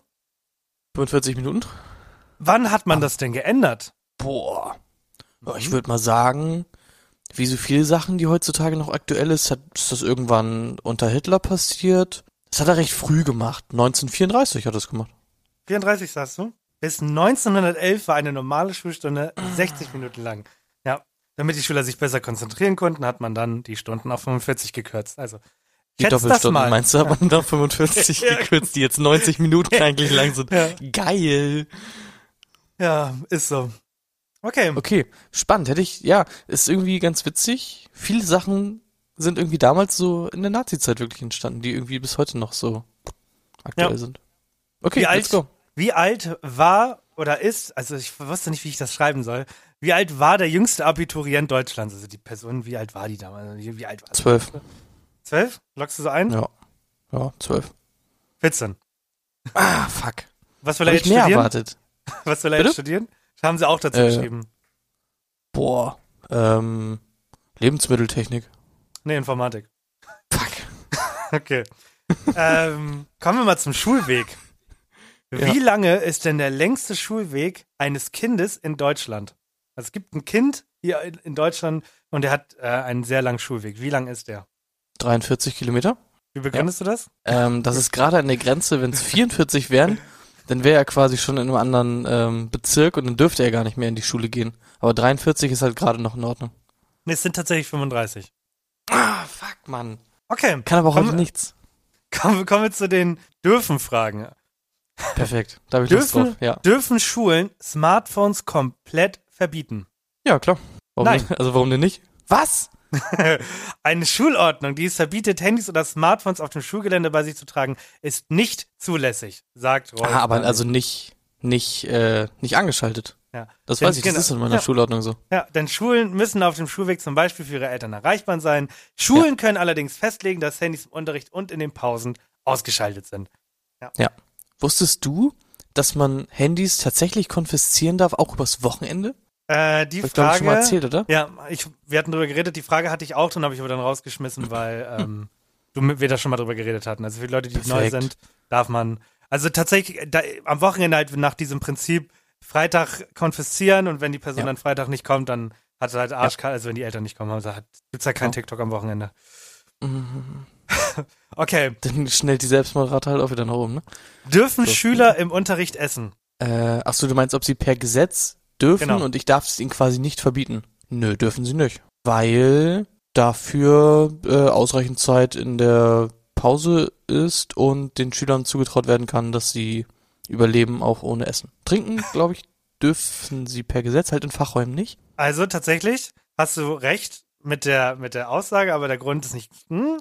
[SPEAKER 6] 45 Minuten?
[SPEAKER 5] Wann hat man das denn geändert?
[SPEAKER 6] Boah. Ja, Ich würde mal sagen, wie so viele Sachen, die heutzutage noch aktuell ist, hat, ist das irgendwann unter Hitler passiert. Das hat er recht früh gemacht. 1934 hat er es gemacht.
[SPEAKER 5] 34 sagst du? Bis 1911 war eine normale Schulstunde 60 Minuten lang. Ja, damit die Schüler sich besser konzentrieren konnten, hat man dann die Stunden auf 45 gekürzt. Also,
[SPEAKER 6] Die Doppelstunden meinst du, aber nach 45
[SPEAKER 5] Ja. [LAUGHS] [LAUGHS]
[SPEAKER 6] gekürzt, die jetzt 90 Minuten eigentlich lang sind.
[SPEAKER 5] Ja.
[SPEAKER 6] Geil.
[SPEAKER 5] Ja, ist so. Okay.
[SPEAKER 6] Okay, spannend. Hätte ich, ja, ist irgendwie ganz witzig. Viele Sachen sind irgendwie damals so in der Nazi-Zeit wirklich entstanden, die irgendwie bis heute noch so aktuell
[SPEAKER 5] Ja.
[SPEAKER 6] sind. Okay,
[SPEAKER 5] Wie alt,
[SPEAKER 6] let's go.
[SPEAKER 5] wie alt war oder ist, also ich wusste nicht, wie ich das schreiben soll, wie alt war der jüngste Abiturient Deutschlands? Also die Person, wie alt war die damals? Wie wie alt war?
[SPEAKER 6] Zwölf.
[SPEAKER 5] Zwölf? Lockst du so ein?
[SPEAKER 6] Ja. Ja, zwölf.
[SPEAKER 5] 14.
[SPEAKER 6] Ah, fuck.
[SPEAKER 5] Was will er jetzt
[SPEAKER 6] ich mehr
[SPEAKER 5] studieren?
[SPEAKER 6] erwartet. [LAUGHS]
[SPEAKER 5] Was will er
[SPEAKER 6] Bitte?
[SPEAKER 5] jetzt studieren? Haben sie auch dazu
[SPEAKER 6] Äh,
[SPEAKER 5] geschrieben.
[SPEAKER 6] Boah. Ähm, Lebensmitteltechnik.
[SPEAKER 5] Nee, Informatik.
[SPEAKER 6] Fuck. [LAUGHS]
[SPEAKER 5] Okay. ähm, kommen wir mal zum Schulweg. Wie
[SPEAKER 6] Ja.
[SPEAKER 5] lange ist denn der längste Schulweg eines Kindes in Deutschland? Also es gibt ein Kind hier in- Deutschland und der hat äh, einen sehr langen Schulweg. Wie lang ist der?
[SPEAKER 6] 43 Kilometer.
[SPEAKER 5] Wie begründest du das?
[SPEAKER 6] Ähm, das ist gerade an der Grenze, wenn es 44 wären, dann wäre er quasi schon in einem anderen ähm, Bezirk und dann dürfte er gar nicht mehr in die Schule gehen. Aber 43 ist halt gerade noch in Ordnung.
[SPEAKER 5] Nee, es sind tatsächlich 35.
[SPEAKER 6] Ah, fuck, Mann.
[SPEAKER 5] Okay,
[SPEAKER 6] Kann aber auch
[SPEAKER 5] Komm-
[SPEAKER 6] nichts.
[SPEAKER 5] kommen, kommen wir zu den Dürfen-Fragen.
[SPEAKER 6] Perfekt. Da habe ich Lust
[SPEAKER 5] Dürfen,
[SPEAKER 6] drauf. Ja.
[SPEAKER 5] dürfen Schulen Smartphones komplett verbieten?
[SPEAKER 6] ja, klar. Warum
[SPEAKER 5] Nein.
[SPEAKER 6] Denn? Also warum denn nicht? Was? [LAUGHS]
[SPEAKER 5] Eine Schulordnung, die es verbietet, Handys oder Smartphones auf dem Schulgelände bei sich zu tragen, ist nicht zulässig, sagt Rolf.
[SPEAKER 6] Ah, aber also nicht, nicht, äh, nicht angeschaltet.
[SPEAKER 5] ja.
[SPEAKER 6] Das
[SPEAKER 5] Denn-
[SPEAKER 6] weiß ich, das
[SPEAKER 5] genau.
[SPEAKER 6] ist in meiner
[SPEAKER 5] Ja.
[SPEAKER 6] Schulordnung so.
[SPEAKER 5] Ja, denn Schulen müssen auf dem Schulweg zum Beispiel für ihre Eltern erreichbar sein. Schulen können allerdings festlegen, dass Handys im Unterricht und in den Pausen ausgeschaltet sind.
[SPEAKER 6] Wusstest du, dass man Handys tatsächlich konfiszieren darf, auch übers Wochenende?
[SPEAKER 5] Äh, die
[SPEAKER 6] ich glaube ich schon mal
[SPEAKER 5] Frage.
[SPEAKER 6] erzählt, oder?
[SPEAKER 5] Ja, ich, wir hatten drüber geredet. Die Frage hatte ich auch, dann habe ich aber dann rausgeschmissen, weil ähm, du wir da schon mal drüber geredet hatten. Also für die Leute, die neu
[SPEAKER 6] Perfekt.
[SPEAKER 5] sind, darf man. Also tatsächlich, da, am Wochenende halt nach diesem Prinzip Freitag konfiszieren und wenn die Person
[SPEAKER 6] Ja.
[SPEAKER 5] dann Freitag nicht kommt, dann hat sie halt Arschkalt, also wenn die Eltern nicht kommen, also hat, gibt's halt kein
[SPEAKER 6] Ja.
[SPEAKER 5] TikTok am Wochenende.
[SPEAKER 6] Mhm. [LAUGHS]
[SPEAKER 5] Okay.
[SPEAKER 6] Dann schnellt die Selbstmordrate halt auch wieder nach oben, ne?
[SPEAKER 5] Dürfen
[SPEAKER 6] So.
[SPEAKER 5] Schüler im Unterricht essen?
[SPEAKER 6] Äh, ach so, du meinst, ob sie per Gesetz dürfen
[SPEAKER 5] Genau.
[SPEAKER 6] und ich darf es ihnen quasi nicht verbieten? Nö, dürfen sie nicht. Weil dafür äh, ausreichend Zeit in der Pause ist und den Schülern zugetraut werden kann, dass sie überleben auch ohne Essen. Trinken, [LAUGHS] glaube ich, dürfen sie per Gesetz, halt in Fachräumen nicht.
[SPEAKER 5] Also tatsächlich hast du recht mit der, mit der Aussage, aber der Grund ist nicht. Hm?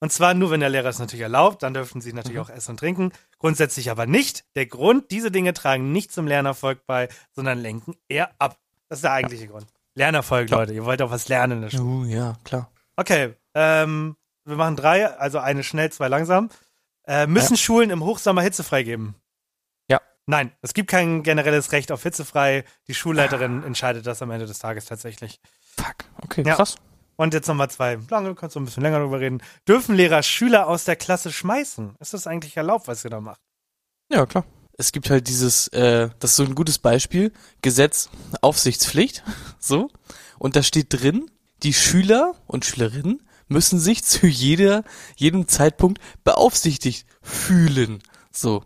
[SPEAKER 5] Und zwar nur, wenn der Lehrer es natürlich erlaubt, dann dürfen sie natürlich
[SPEAKER 6] Mhm.
[SPEAKER 5] auch essen und trinken. Grundsätzlich aber nicht. Der Grund, diese Dinge tragen nicht zum Lernerfolg bei, sondern lenken eher ab. Das ist der eigentliche Grund. Lernerfolg,
[SPEAKER 6] Klar.
[SPEAKER 5] Leute. Ihr wollt auch was lernen in der Schule.
[SPEAKER 6] Oh, ja, klar.
[SPEAKER 5] Okay, ähm, wir machen drei, also eine schnell, zwei langsam. Äh, müssen Schulen im Hochsommer Hitze freigeben?
[SPEAKER 6] Ja.
[SPEAKER 5] Nein, es gibt kein generelles Recht auf hitzefrei. Die Schulleiterin entscheidet das am Ende des Tages tatsächlich.
[SPEAKER 6] Fuck, okay,
[SPEAKER 5] Ja.
[SPEAKER 6] krass.
[SPEAKER 5] Und jetzt nochmal zwei. Lange, kannst du ein bisschen länger drüber reden. Dürfen Lehrer Schüler aus der Klasse schmeißen? Ist das eigentlich erlaubt, was ihr da macht?
[SPEAKER 6] Ja, klar. Es gibt halt dieses, äh, das ist so ein gutes Beispiel, Gesetz Aufsichtspflicht, [LAUGHS] so. Und da steht drin, die Schüler und Schülerinnen müssen sich zu jeder, jedem Zeitpunkt beaufsichtigt fühlen, so.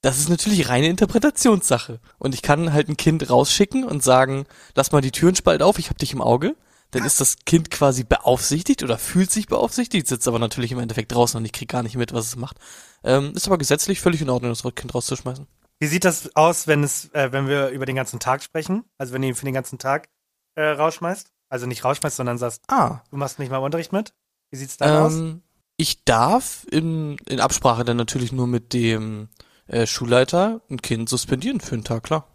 [SPEAKER 6] Das ist natürlich reine Interpretationssache. Und ich kann halt ein Kind rausschicken und sagen, lass mal die Türen spalt auf, ich hab dich im Auge. Dann ist das Kind quasi beaufsichtigt oder fühlt sich beaufsichtigt, sitzt aber natürlich im Endeffekt draußen und ich krieg gar nicht mit, was es macht. Ähm, ist aber gesetzlich völlig in Ordnung, das Kind rauszuschmeißen.
[SPEAKER 5] Wie sieht das aus, wenn es, äh, wenn wir über den ganzen Tag sprechen? Also wenn du ihn für den ganzen Tag äh, rausschmeißt? Also nicht rausschmeißt, sondern sagst,
[SPEAKER 6] Ah,
[SPEAKER 5] du machst nicht mal Unterricht mit? Wie sieht's da aus?
[SPEAKER 6] ähm, ich darf in, in Absprache dann natürlich nur mit dem äh, Schulleiter ein Kind suspendieren für einen Tag, klar.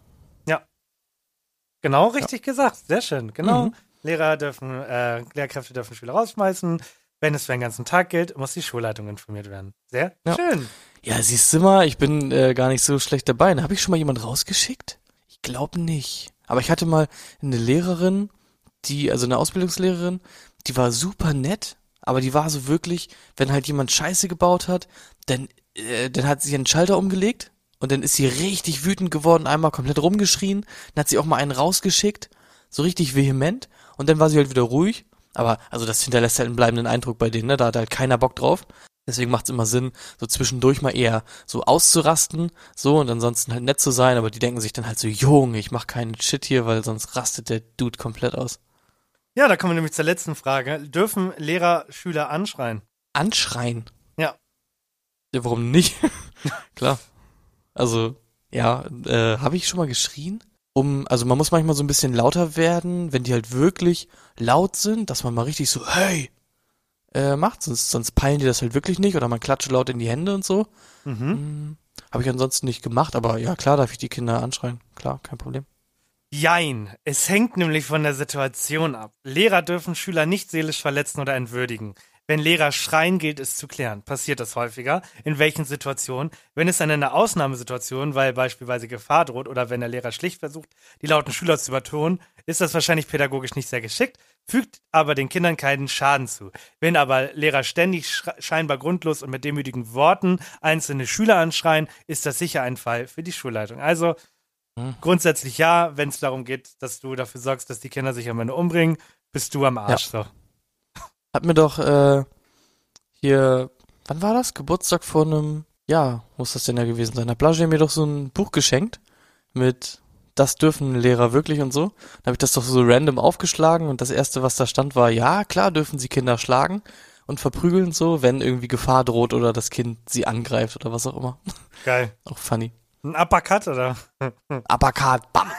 [SPEAKER 5] Genau richtig gesagt. Sehr schön. Genau.
[SPEAKER 6] Mhm.
[SPEAKER 5] Lehrer dürfen, äh, Lehrkräfte dürfen Schüler rausschmeißen. Wenn es für den ganzen Tag gilt, muss die Schulleitung informiert werden. Sehr
[SPEAKER 6] Ja.
[SPEAKER 5] schön.
[SPEAKER 6] Ja, siehst du mal, ich bin äh, gar nicht so schlecht dabei. Habe ich schon mal jemand rausgeschickt? Ich glaube nicht. Aber ich hatte mal eine Lehrerin, die, also eine Ausbildungslehrerin, die war super nett, aber die war so wirklich, wenn halt jemand Scheiße gebaut hat, dann, äh, dann hat sie einen Schalter umgelegt und dann ist sie richtig wütend geworden, einmal komplett rumgeschrien, dann hat sie auch mal einen rausgeschickt, so richtig vehement und dann war sie halt wieder ruhig. Aber, also das hinterlässt halt einen bleibenden Eindruck bei denen, ne? Da hat halt keiner Bock drauf. Deswegen macht es immer Sinn, so zwischendurch mal eher so auszurasten, so und ansonsten halt nett zu sein, aber die denken sich dann halt so, Junge, ich mach keinen Shit hier, weil sonst rastet der Dude komplett aus.
[SPEAKER 5] Ja, da kommen wir nämlich zur letzten Frage. Dürfen Lehrer Schüler anschreien?
[SPEAKER 6] Anschreien.
[SPEAKER 5] Ja.
[SPEAKER 6] Ja, warum nicht? [LAUGHS] Klar. Also, ja, äh, habe ich schon mal geschrien? Um, also man muss manchmal so ein bisschen lauter werden, wenn die halt wirklich laut sind, dass man mal richtig so, hey, äh, macht, sonst, sonst peilen die das halt wirklich nicht oder man klatscht laut in die Hände und so.
[SPEAKER 5] Mhm.
[SPEAKER 6] Hm, Habe ich ansonsten nicht gemacht, aber ja, klar darf ich die Kinder anschreien. Klar, kein Problem.
[SPEAKER 5] Jein. Es hängt nämlich von der Situation ab. Lehrer dürfen Schüler nicht seelisch verletzen oder entwürdigen. Wenn Lehrer schreien, gilt es zu klären. Passiert das häufiger? In welchen Situationen? Wenn es in einer Ausnahmesituation, weil beispielsweise Gefahr droht oder wenn der Lehrer schlicht versucht, die lauten Schüler zu übertonen, ist das wahrscheinlich pädagogisch nicht sehr geschickt, fügt aber den Kindern keinen Schaden zu. Wenn aber Lehrer ständig scheinbar grundlos und mit demütigen Worten einzelne Schüler anschreien, ist das sicher ein Fall für die Schulleitung. Also
[SPEAKER 6] Hm.
[SPEAKER 5] grundsätzlich ja, wenn es darum geht, dass du dafür sorgst, dass die Kinder sich am Ende umbringen, bist du am Arsch. So.
[SPEAKER 6] Hat mir doch äh, hier, wann war das? Geburtstag vor einem, ja, muss das denn ja gewesen sein? Hat Blage mir doch so ein Buch geschenkt mit das dürfen Lehrer wirklich und so. Dann habe ich das doch so random aufgeschlagen und das erste, was da stand, war, ja, klar dürfen sie Kinder schlagen und verprügeln so, wenn irgendwie Gefahr droht oder das Kind sie angreift oder was auch immer.
[SPEAKER 5] Geil. [LAUGHS]
[SPEAKER 6] Auch funny.
[SPEAKER 5] Ein Uppercut oder? [LAUGHS]
[SPEAKER 6] Uppercut, bam,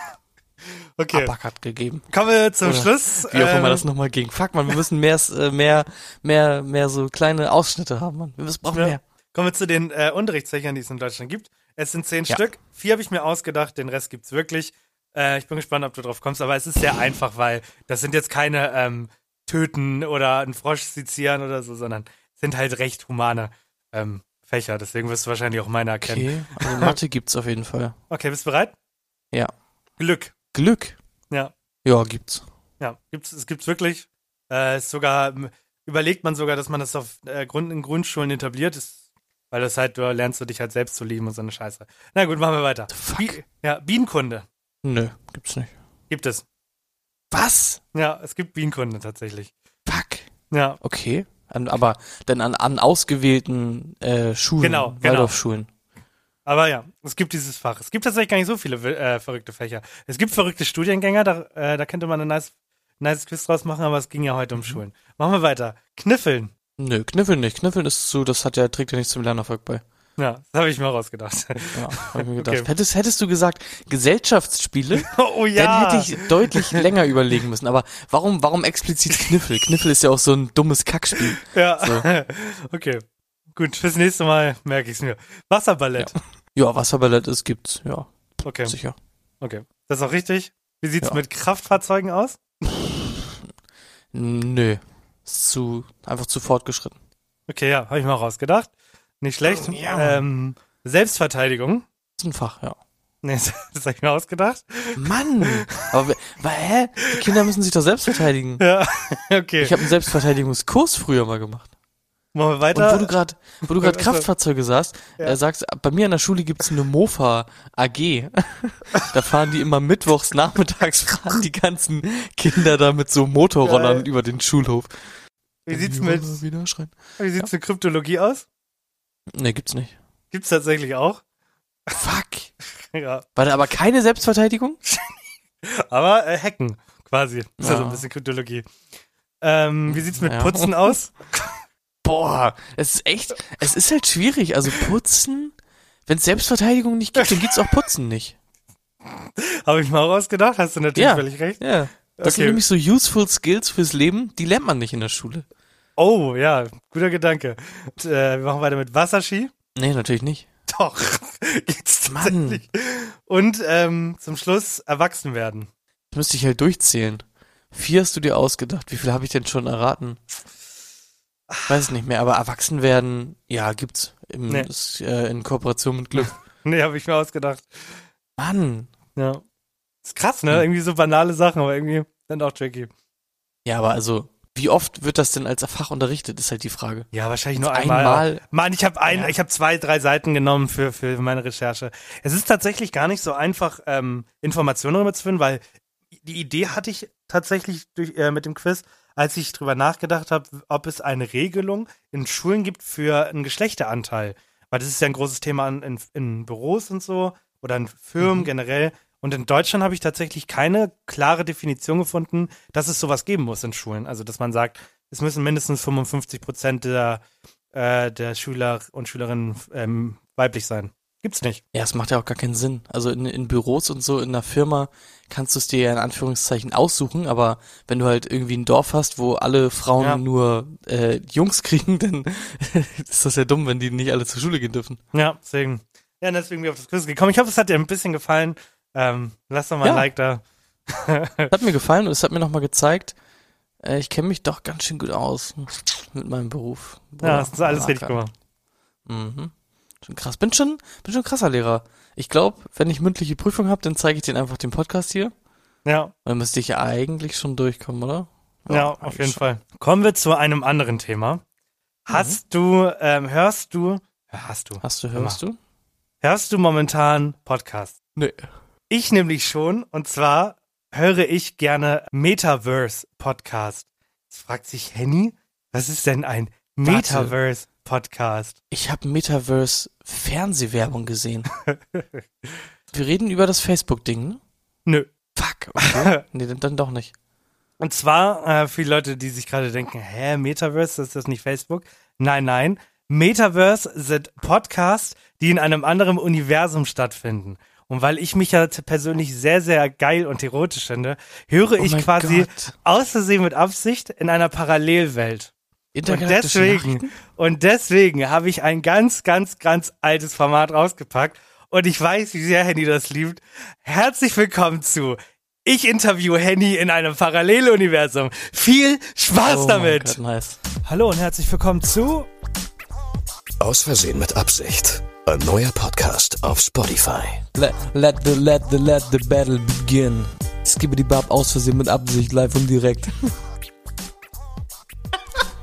[SPEAKER 5] Okay.
[SPEAKER 6] Uppercut gegeben.
[SPEAKER 5] Kommen wir zum
[SPEAKER 6] Oder
[SPEAKER 5] Schluss.
[SPEAKER 6] Wie auch immer
[SPEAKER 5] Ähm,
[SPEAKER 6] das nochmal ging. Fuck, man, wir müssen mehr, äh, mehr, mehr, mehr so kleine Ausschnitte haben, man. Wir müssen brauchen
[SPEAKER 5] Ja.
[SPEAKER 6] mehr.
[SPEAKER 5] Kommen wir zu den äh, Unterrichtsfächern, die es in Deutschland gibt. Es sind zehn
[SPEAKER 6] Ja.
[SPEAKER 5] Stück. Vier habe ich mir ausgedacht, den Rest gibt's wirklich. Äh, ich bin gespannt, ob du drauf kommst, aber es ist sehr einfach, weil das sind jetzt keine ähm, Töten oder ein Frosch sezieren oder so, sondern sind halt recht humane ähm, Fächer, deswegen wirst du wahrscheinlich auch meine erkennen.
[SPEAKER 6] Okay, also Mathe gibt's auf jeden Fall. [LAUGHS]
[SPEAKER 5] Okay, bist du bereit?
[SPEAKER 6] Ja.
[SPEAKER 5] Glück.
[SPEAKER 6] Glück?
[SPEAKER 5] Ja.
[SPEAKER 6] Ja, gibt's.
[SPEAKER 5] Ja, gibt's, es gibt's wirklich. Äh, ist sogar, überlegt man sogar, dass man das auf äh, Grund, in Grundschulen etabliert ist, weil das halt, du lernst du dich halt selbst zu lieben und so eine Scheiße. Na gut, machen wir weiter.
[SPEAKER 6] Fuck.
[SPEAKER 5] Bi ja, Bienenkunde
[SPEAKER 6] Nö, gibt's nicht.
[SPEAKER 5] gibt es.
[SPEAKER 6] Was?
[SPEAKER 5] Ja, es gibt Bienenkunde tatsächlich.
[SPEAKER 6] Fuck.
[SPEAKER 5] Ja,
[SPEAKER 6] Okay. An, aber dann an, an ausgewählten äh, Schulen,
[SPEAKER 5] Genau, genau. Aber ja, es gibt dieses Fach. Es gibt tatsächlich gar nicht so viele äh, verrückte Fächer. Es gibt verrückte Studiengänger, da, äh, da könnte man ein nice, nice Quiz draus machen, aber es ging ja heute um Schulen. Machen wir weiter. Kniffeln.
[SPEAKER 6] Nö, Kniffeln nicht. Kniffeln ist so, das hat ja, trägt ja nicht zum Lernerfolg bei.
[SPEAKER 5] Ja, das habe ich mir rausgedacht.
[SPEAKER 6] Ja, hab ich mir [LAUGHS] gedacht.
[SPEAKER 5] Okay.
[SPEAKER 6] Hättest, hättest du gesagt, Gesellschaftsspiele, [LAUGHS]
[SPEAKER 5] oh
[SPEAKER 6] dann hätte ich deutlich länger überlegen müssen. Aber warum, warum explizit Kniffel? Kniffel ist ja auch so ein dummes Kackspiel.
[SPEAKER 5] Ja.
[SPEAKER 6] So. [LAUGHS]
[SPEAKER 5] okay. Gut, fürs nächste Mal merke ich es mir. Wasserballett.
[SPEAKER 6] Ja, Wasserballett ist, gibt's, ja,
[SPEAKER 5] Okay.
[SPEAKER 6] sicher.
[SPEAKER 5] Okay. Das ist auch richtig. Wie sieht's
[SPEAKER 6] Ja.
[SPEAKER 5] mit Kraftfahrzeugen aus?
[SPEAKER 6] Nö. Ist zu, einfach zu fortgeschritten.
[SPEAKER 5] Okay, ja, habe ich mal rausgedacht. Nicht schlecht.
[SPEAKER 6] Ja.
[SPEAKER 5] Ähm, Selbstverteidigung.
[SPEAKER 6] ist ein Fach, ja.
[SPEAKER 5] Nee, [LAUGHS] das habe ich mir ausgedacht.
[SPEAKER 6] Mann! Aber, wa- hä? Die Kinder müssen sich doch selbst verteidigen.
[SPEAKER 5] Ja, [LAUGHS] okay.
[SPEAKER 6] Ich habe einen Selbstverteidigungskurs früher mal gemacht.
[SPEAKER 5] Machen wir
[SPEAKER 6] Und
[SPEAKER 5] weiter.
[SPEAKER 6] wo du gerade, wo du gerade [LAUGHS]
[SPEAKER 5] Also-
[SPEAKER 6] Kraftfahrzeuge sagst,
[SPEAKER 5] Ja.
[SPEAKER 6] äh, sagst, bei mir an der Schule gibt's eine Mofa AG. [LAUGHS] da fahren die immer mittwochs nachmittags fahren die ganzen Kinder da mit so Motorrollern
[SPEAKER 5] Geil.
[SPEAKER 6] über den Schulhof.
[SPEAKER 5] wie sieht's
[SPEAKER 6] Die
[SPEAKER 5] mit, wie sieht's mit Kryptologie aus?
[SPEAKER 6] Nee, gibt's nicht.
[SPEAKER 5] Gibt's tatsächlich auch.
[SPEAKER 6] Fuck. [LAUGHS]
[SPEAKER 5] Ja.
[SPEAKER 6] War da aber keine Selbstverteidigung?
[SPEAKER 5] Aber äh, Hacken, quasi. Ist ja,
[SPEAKER 6] Ja.
[SPEAKER 5] so ein bisschen Kryptologie. Ähm, wie sieht's mit
[SPEAKER 6] Ja.
[SPEAKER 5] Putzen aus?
[SPEAKER 6] Boah, es ist echt, es ist halt schwierig. Also putzen, wenn es Selbstverteidigung nicht gibt, dann gibt's auch Putzen nicht.
[SPEAKER 5] Habe ich mal rausgedacht, hast du natürlich
[SPEAKER 6] Ja.
[SPEAKER 5] völlig recht.
[SPEAKER 6] Ja. Das sind
[SPEAKER 5] Okay.
[SPEAKER 6] nämlich so useful Skills fürs Leben, die lernt man nicht in der Schule.
[SPEAKER 5] Oh, ja, guter Gedanke. Und, äh, wir machen weiter mit Wasserski.
[SPEAKER 6] Nee, natürlich nicht.
[SPEAKER 5] Doch, [LAUGHS] gibt's
[SPEAKER 6] Mann.
[SPEAKER 5] tatsächlich. Und ähm, zum Schluss erwachsen werden.
[SPEAKER 6] Das müsste ich halt durchzählen. Vier hast du dir ausgedacht. Wie viel habe ich denn schon erraten? Ich weiß es nicht mehr, aber erwachsen werden, ja, gibt's. Im,
[SPEAKER 5] Nee.
[SPEAKER 6] ist, äh, in Kooperation mit Glück. [LAUGHS]
[SPEAKER 5] Nee, habe ich mir ausgedacht.
[SPEAKER 6] Mann.
[SPEAKER 5] Ja. Ist krass, ne?
[SPEAKER 6] Hm.
[SPEAKER 5] Irgendwie so banale Sachen, aber irgendwie dann auch tricky.
[SPEAKER 6] Ja, aber also, wie oft wird das denn als Fach unterrichtet, ist halt die Frage.
[SPEAKER 5] Ja, wahrscheinlich nur einmal.
[SPEAKER 6] einmal-
[SPEAKER 5] Mann, ich habe ein,
[SPEAKER 6] Ja.
[SPEAKER 5] ich habe zwei, drei Seiten genommen für für meine Recherche. Es ist tatsächlich gar nicht so einfach, ähm, Informationen darüber zu finden, weil die Idee hatte ich tatsächlich durch, äh, mit dem Quiz, als ich drüber nachgedacht habe, ob es eine Regelung in Schulen gibt für einen Geschlechteranteil. Weil das ist ja ein großes Thema in, in, Büros und so oder in Firmen
[SPEAKER 6] Mhm.
[SPEAKER 5] generell. Und in Deutschland habe ich tatsächlich keine klare Definition gefunden, dass es sowas geben muss in Schulen. Also, dass man sagt, es müssen mindestens 55 Prozent der, äh, der Schüler und Schülerinnen ähm, weiblich sein. Gibt's nicht.
[SPEAKER 6] Ja, es macht ja auch gar keinen Sinn. Also in, in Büros und so, in einer Firma kannst du es dir ja in Anführungszeichen aussuchen, aber wenn du halt irgendwie ein Dorf hast, wo alle Frauen
[SPEAKER 5] Ja.
[SPEAKER 6] nur äh, Jungs [LAUGHS] kriegen, dann [LAUGHS] ist das ja dumm, wenn die nicht alle zur Schule gehen dürfen.
[SPEAKER 5] Ja, deswegen. Ja, deswegen bin ich auf das Quiz gekommen. Ich hoffe, es hat dir ein bisschen gefallen. Ähm, lass doch mal ein
[SPEAKER 6] Ja.
[SPEAKER 5] Like da.
[SPEAKER 6] Hat mir gefallen und es hat mir nochmal gezeigt, äh, ich kenne mich doch ganz schön gut aus mit meinem Beruf.
[SPEAKER 5] Ja, das ist alles
[SPEAKER 6] Boah,
[SPEAKER 5] richtig gemacht.
[SPEAKER 6] Mhm. Schon krass. Bin schon, bin schon ein krasser Lehrer. Ich glaube, wenn ich mündliche Prüfung habe, dann zeige ich denen einfach den Podcast hier.
[SPEAKER 5] Ja,
[SPEAKER 6] Dann müsste ich ja eigentlich schon durchkommen, oder?
[SPEAKER 5] ja, auf
[SPEAKER 6] eigentlich
[SPEAKER 5] jeden
[SPEAKER 6] schon.
[SPEAKER 5] Fall. Kommen wir zu einem anderen Thema. Hast du, ähm, hörst du, hast du,
[SPEAKER 6] Hast du, hörst du?
[SPEAKER 5] hörst du momentan Podcasts?
[SPEAKER 6] Nee.
[SPEAKER 5] Ich nämlich schon, und zwar höre ich gerne Metaverse Podcast. Jetzt fragt sich Henny, was ist denn ein. Metaverse Podcast?
[SPEAKER 6] Ich habe Metaverse Fernsehwerbung gesehen. [LAUGHS] Wir reden über das Facebook-Ding, ne?
[SPEAKER 5] Nö.
[SPEAKER 6] Fuck. [LAUGHS] Okay. nee, dann, dann doch nicht.
[SPEAKER 5] Und zwar äh, für die Leute, die sich gerade denken, hä, Metaverse, ist das nicht Facebook? Nein, nein. Metaverse sind Podcasts, die in einem anderen Universum stattfinden. Und weil ich mich ja persönlich sehr, sehr geil und erotisch finde, höre
[SPEAKER 6] Oh
[SPEAKER 5] ich quasi
[SPEAKER 6] Gott.
[SPEAKER 5] aus Versehen mit Absicht in einer Parallelwelt. Und deswegen, und deswegen habe ich ein ganz, ganz, ganz altes Format rausgepackt. Und ich weiß, wie sehr Henny das liebt. Herzlich willkommen zu Ich interview Henny in einem Paralleluniversum. Viel Spaß
[SPEAKER 6] Oh
[SPEAKER 5] damit!
[SPEAKER 6] Gott, nice.
[SPEAKER 5] Hallo und herzlich willkommen zu
[SPEAKER 4] Aus Versehen mit Absicht. Ein neuer Podcast auf Spotify.
[SPEAKER 6] Let, let the, let the, let the battle begin. Skibbity Bab aus Versehen mit Absicht, live und direkt.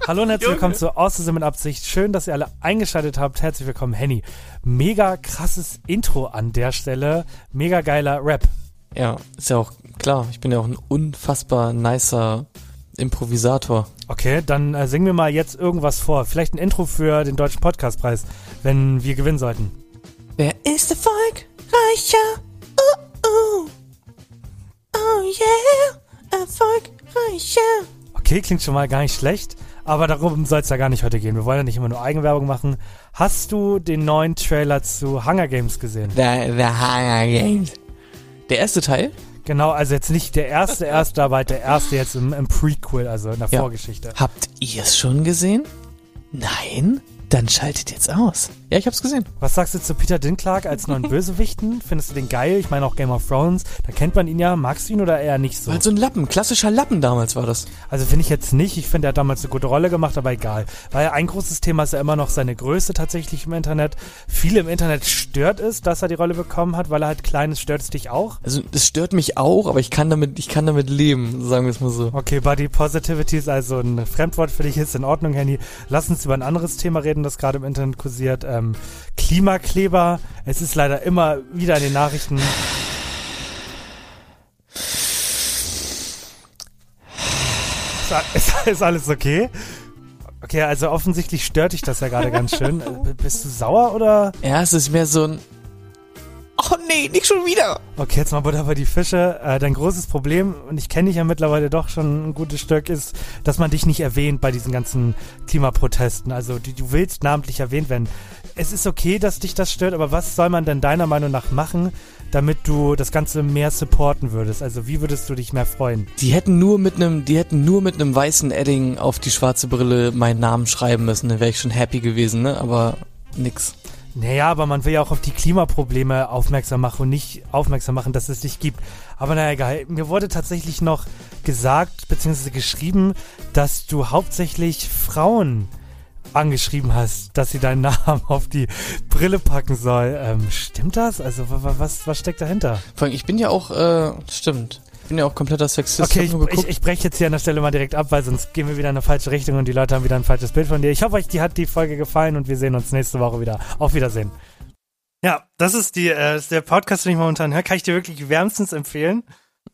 [SPEAKER 5] Hallo und herzlich willkommen zu Außersinn mit Absicht. Schön, dass ihr alle eingeschaltet habt. Herzlich willkommen, Henny. Mega krasses Intro an der Stelle. Mega geiler Rap.
[SPEAKER 6] Ja, ist ja auch klar. Ich bin ja auch ein unfassbar nicer Improvisator.
[SPEAKER 5] Okay, dann äh, sing mir mal jetzt irgendwas vor. Vielleicht ein Intro für den Deutschen Podcastpreis, wenn wir gewinnen sollten.
[SPEAKER 6] Wer ist erfolgreicher? Uh, uh. Oh yeah, erfolgreicher.
[SPEAKER 5] Okay, klingt schon mal gar nicht schlecht. Aber darum soll es ja gar nicht heute gehen. Wir wollen ja nicht immer nur Eigenwerbung machen. Hast du den neuen Trailer zu Hunger Games gesehen?
[SPEAKER 6] The, the Hunger Games. Der erste Teil?
[SPEAKER 5] Genau, also jetzt nicht der erste erste, aber halt der erste jetzt im, im Prequel, also in der
[SPEAKER 6] Ja.
[SPEAKER 5] Vorgeschichte.
[SPEAKER 6] Habt ihr es schon gesehen? Nein? Dann schaltet jetzt aus. Ja, ich hab's gesehen.
[SPEAKER 5] Was sagst du zu Peter Dinklage als neuen [LAUGHS] Bösewichten? Findest du den geil? Ich meine auch Game of Thrones, da kennt man ihn ja. Magst du ihn oder eher nicht so?
[SPEAKER 6] Weil so ein Lappen, klassischer Lappen damals war das.
[SPEAKER 5] Also finde ich jetzt nicht. Ich finde, er hat damals eine gute Rolle gemacht, aber egal. Weil ein großes Thema ist ja immer noch seine Größe tatsächlich im Internet. Viele im Internet stört es, dass er die Rolle bekommen hat, weil er halt klein ist. Stört es dich auch?
[SPEAKER 6] Also, das stört mich auch, aber ich kann damit, ich kann damit leben, sagen wir es mal so.
[SPEAKER 5] Okay, Body Positivity ist also ein Fremdwort für dich, ist in Ordnung, Henny. Lass uns über ein anderes Thema reden, das gerade im Internet kursiert. Ähm, Klimakleber. Es ist leider immer wieder in den Nachrichten. Ist, ist, alles okay? Okay, also offensichtlich stört dich das ja gerade ganz schön. [LAUGHS] Äh, Bist du sauer oder?
[SPEAKER 6] Ja, es ist mehr so ein. Oh nee, nicht schon wieder.
[SPEAKER 5] Okay, jetzt mal Butter bei die Fische. Äh, dein großes Problem, und ich kenne dich ja mittlerweile doch schon ein gutes Stück, ist, dass man dich nicht erwähnt bei diesen ganzen Klimaprotesten. Also du, du willst namentlich erwähnt werden. Es ist okay, dass dich das stört, aber was soll man denn deiner Meinung nach machen, damit du das Ganze mehr supporten würdest? Also wie würdest du dich mehr freuen?
[SPEAKER 6] Die hätten nur mit einem, die hätten nur mit einem weißen Edding auf die schwarze Brille meinen Namen schreiben müssen, dann wäre ich schon happy gewesen, ne? Aber nix.
[SPEAKER 5] Naja, aber man will ja auch auf die Klimaprobleme aufmerksam machen und nicht aufmerksam machen, dass es dich gibt. Aber naja, egal. Mir wurde tatsächlich noch gesagt, beziehungsweise geschrieben, dass du hauptsächlich Frauen angeschrieben hast, dass sie deinen Namen auf die Brille packen soll. Ähm, stimmt das? Also wa- wa- was, was steckt dahinter?
[SPEAKER 6] Vor allem, ich bin ja auch, äh, stimmt. Ich bin ja auch kompletter Sexist.
[SPEAKER 5] Okay, ich, ich, ich breche jetzt hier an der Stelle mal direkt ab, weil sonst gehen wir wieder in eine falsche Richtung und die Leute haben wieder ein falsches Bild von dir. Ich hoffe, euch die hat die Folge gefallen und wir sehen uns nächste Woche wieder. Auf Wiedersehen. Ja, das ist, die, äh, ist der Podcast, den ich momentan höre. Kann ich dir wirklich wärmstens empfehlen.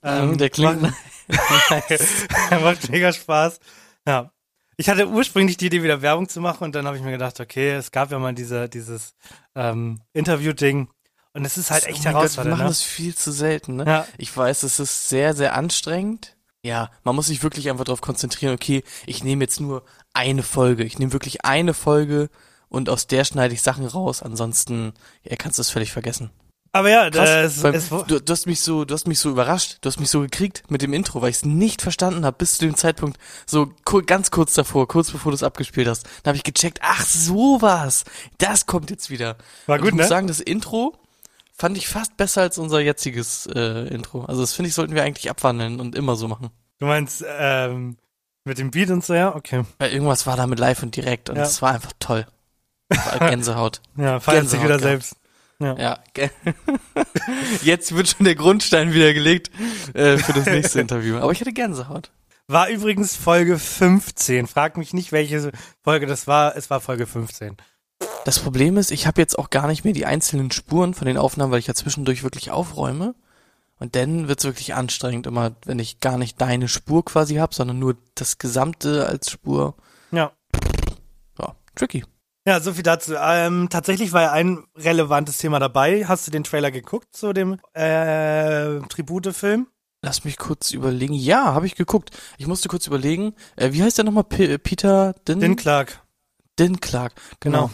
[SPEAKER 6] Ähm, der klingt
[SPEAKER 5] macht, [LAUGHS] macht mega Spaß. Ja. Ich hatte ursprünglich die Idee, wieder Werbung zu machen und dann habe ich mir gedacht, okay, es gab ja mal diese, dieses ähm, Interview-Ding und es ist halt echt
[SPEAKER 6] oh Gott, wir
[SPEAKER 5] herausfordernd.
[SPEAKER 6] machen
[SPEAKER 5] Ne?
[SPEAKER 6] das viel zu selten, ne?
[SPEAKER 5] Ja.
[SPEAKER 6] Ich weiß, es ist sehr, sehr anstrengend. Ja, man muss sich wirklich einfach darauf konzentrieren, okay, ich nehme jetzt nur eine Folge. Ich nehme wirklich eine Folge und aus der schneide ich Sachen raus. Ansonsten, ja, kannst du es völlig vergessen.
[SPEAKER 5] Aber ja,
[SPEAKER 6] Krass,
[SPEAKER 5] äh, es,
[SPEAKER 6] du, du hast mich so, du hast mich so überrascht, du hast mich so gekriegt mit dem Intro, weil ich es nicht verstanden habe bis zu dem Zeitpunkt, so ganz kurz davor, kurz bevor du es abgespielt hast, da habe ich gecheckt, ach sowas, das kommt jetzt wieder.
[SPEAKER 5] War
[SPEAKER 6] Und
[SPEAKER 5] gut,
[SPEAKER 6] ich muss
[SPEAKER 5] ne?
[SPEAKER 6] sagen, das Intro fand ich fast besser als unser jetziges äh, Intro. Also das finde ich, sollten wir eigentlich abwandeln und immer so machen.
[SPEAKER 5] du meinst ähm, mit dem Beat und so, ja? Okay.
[SPEAKER 6] Weil irgendwas war da mit live und direkt und
[SPEAKER 5] Ja.
[SPEAKER 6] es war einfach toll. War [LAUGHS] Gänsehaut.
[SPEAKER 5] Ja, feiert sich wieder
[SPEAKER 6] gehabt.
[SPEAKER 5] selbst.
[SPEAKER 6] Ja. ge- [LAUGHS] Jetzt wird schon der Grundstein wieder gelegt äh, für das nächste Interview. Aber ich hatte Gänsehaut.
[SPEAKER 5] War übrigens Folge 15. Frag mich nicht, welche Folge das war. Es war Folge 15.
[SPEAKER 6] Das Problem ist, ich habe jetzt auch gar nicht mehr die einzelnen Spuren von den Aufnahmen, weil ich ja zwischendurch wirklich aufräume. Und dann wird's wirklich anstrengend, immer, wenn ich gar nicht deine Spur quasi habe, sondern nur das Gesamte als Spur.
[SPEAKER 5] Ja.
[SPEAKER 6] Ja, tricky.
[SPEAKER 5] Ja, so viel dazu. Ähm, tatsächlich war ja ein relevantes Thema dabei. Hast du den Trailer geguckt zu dem äh, Tribute-Film?
[SPEAKER 6] Lass mich kurz überlegen. Ja, habe ich geguckt. Ich musste kurz überlegen. Äh, wie heißt der nochmal? P Peter Din
[SPEAKER 5] Den Clark.
[SPEAKER 6] Din Clark. Genau.
[SPEAKER 5] Genau.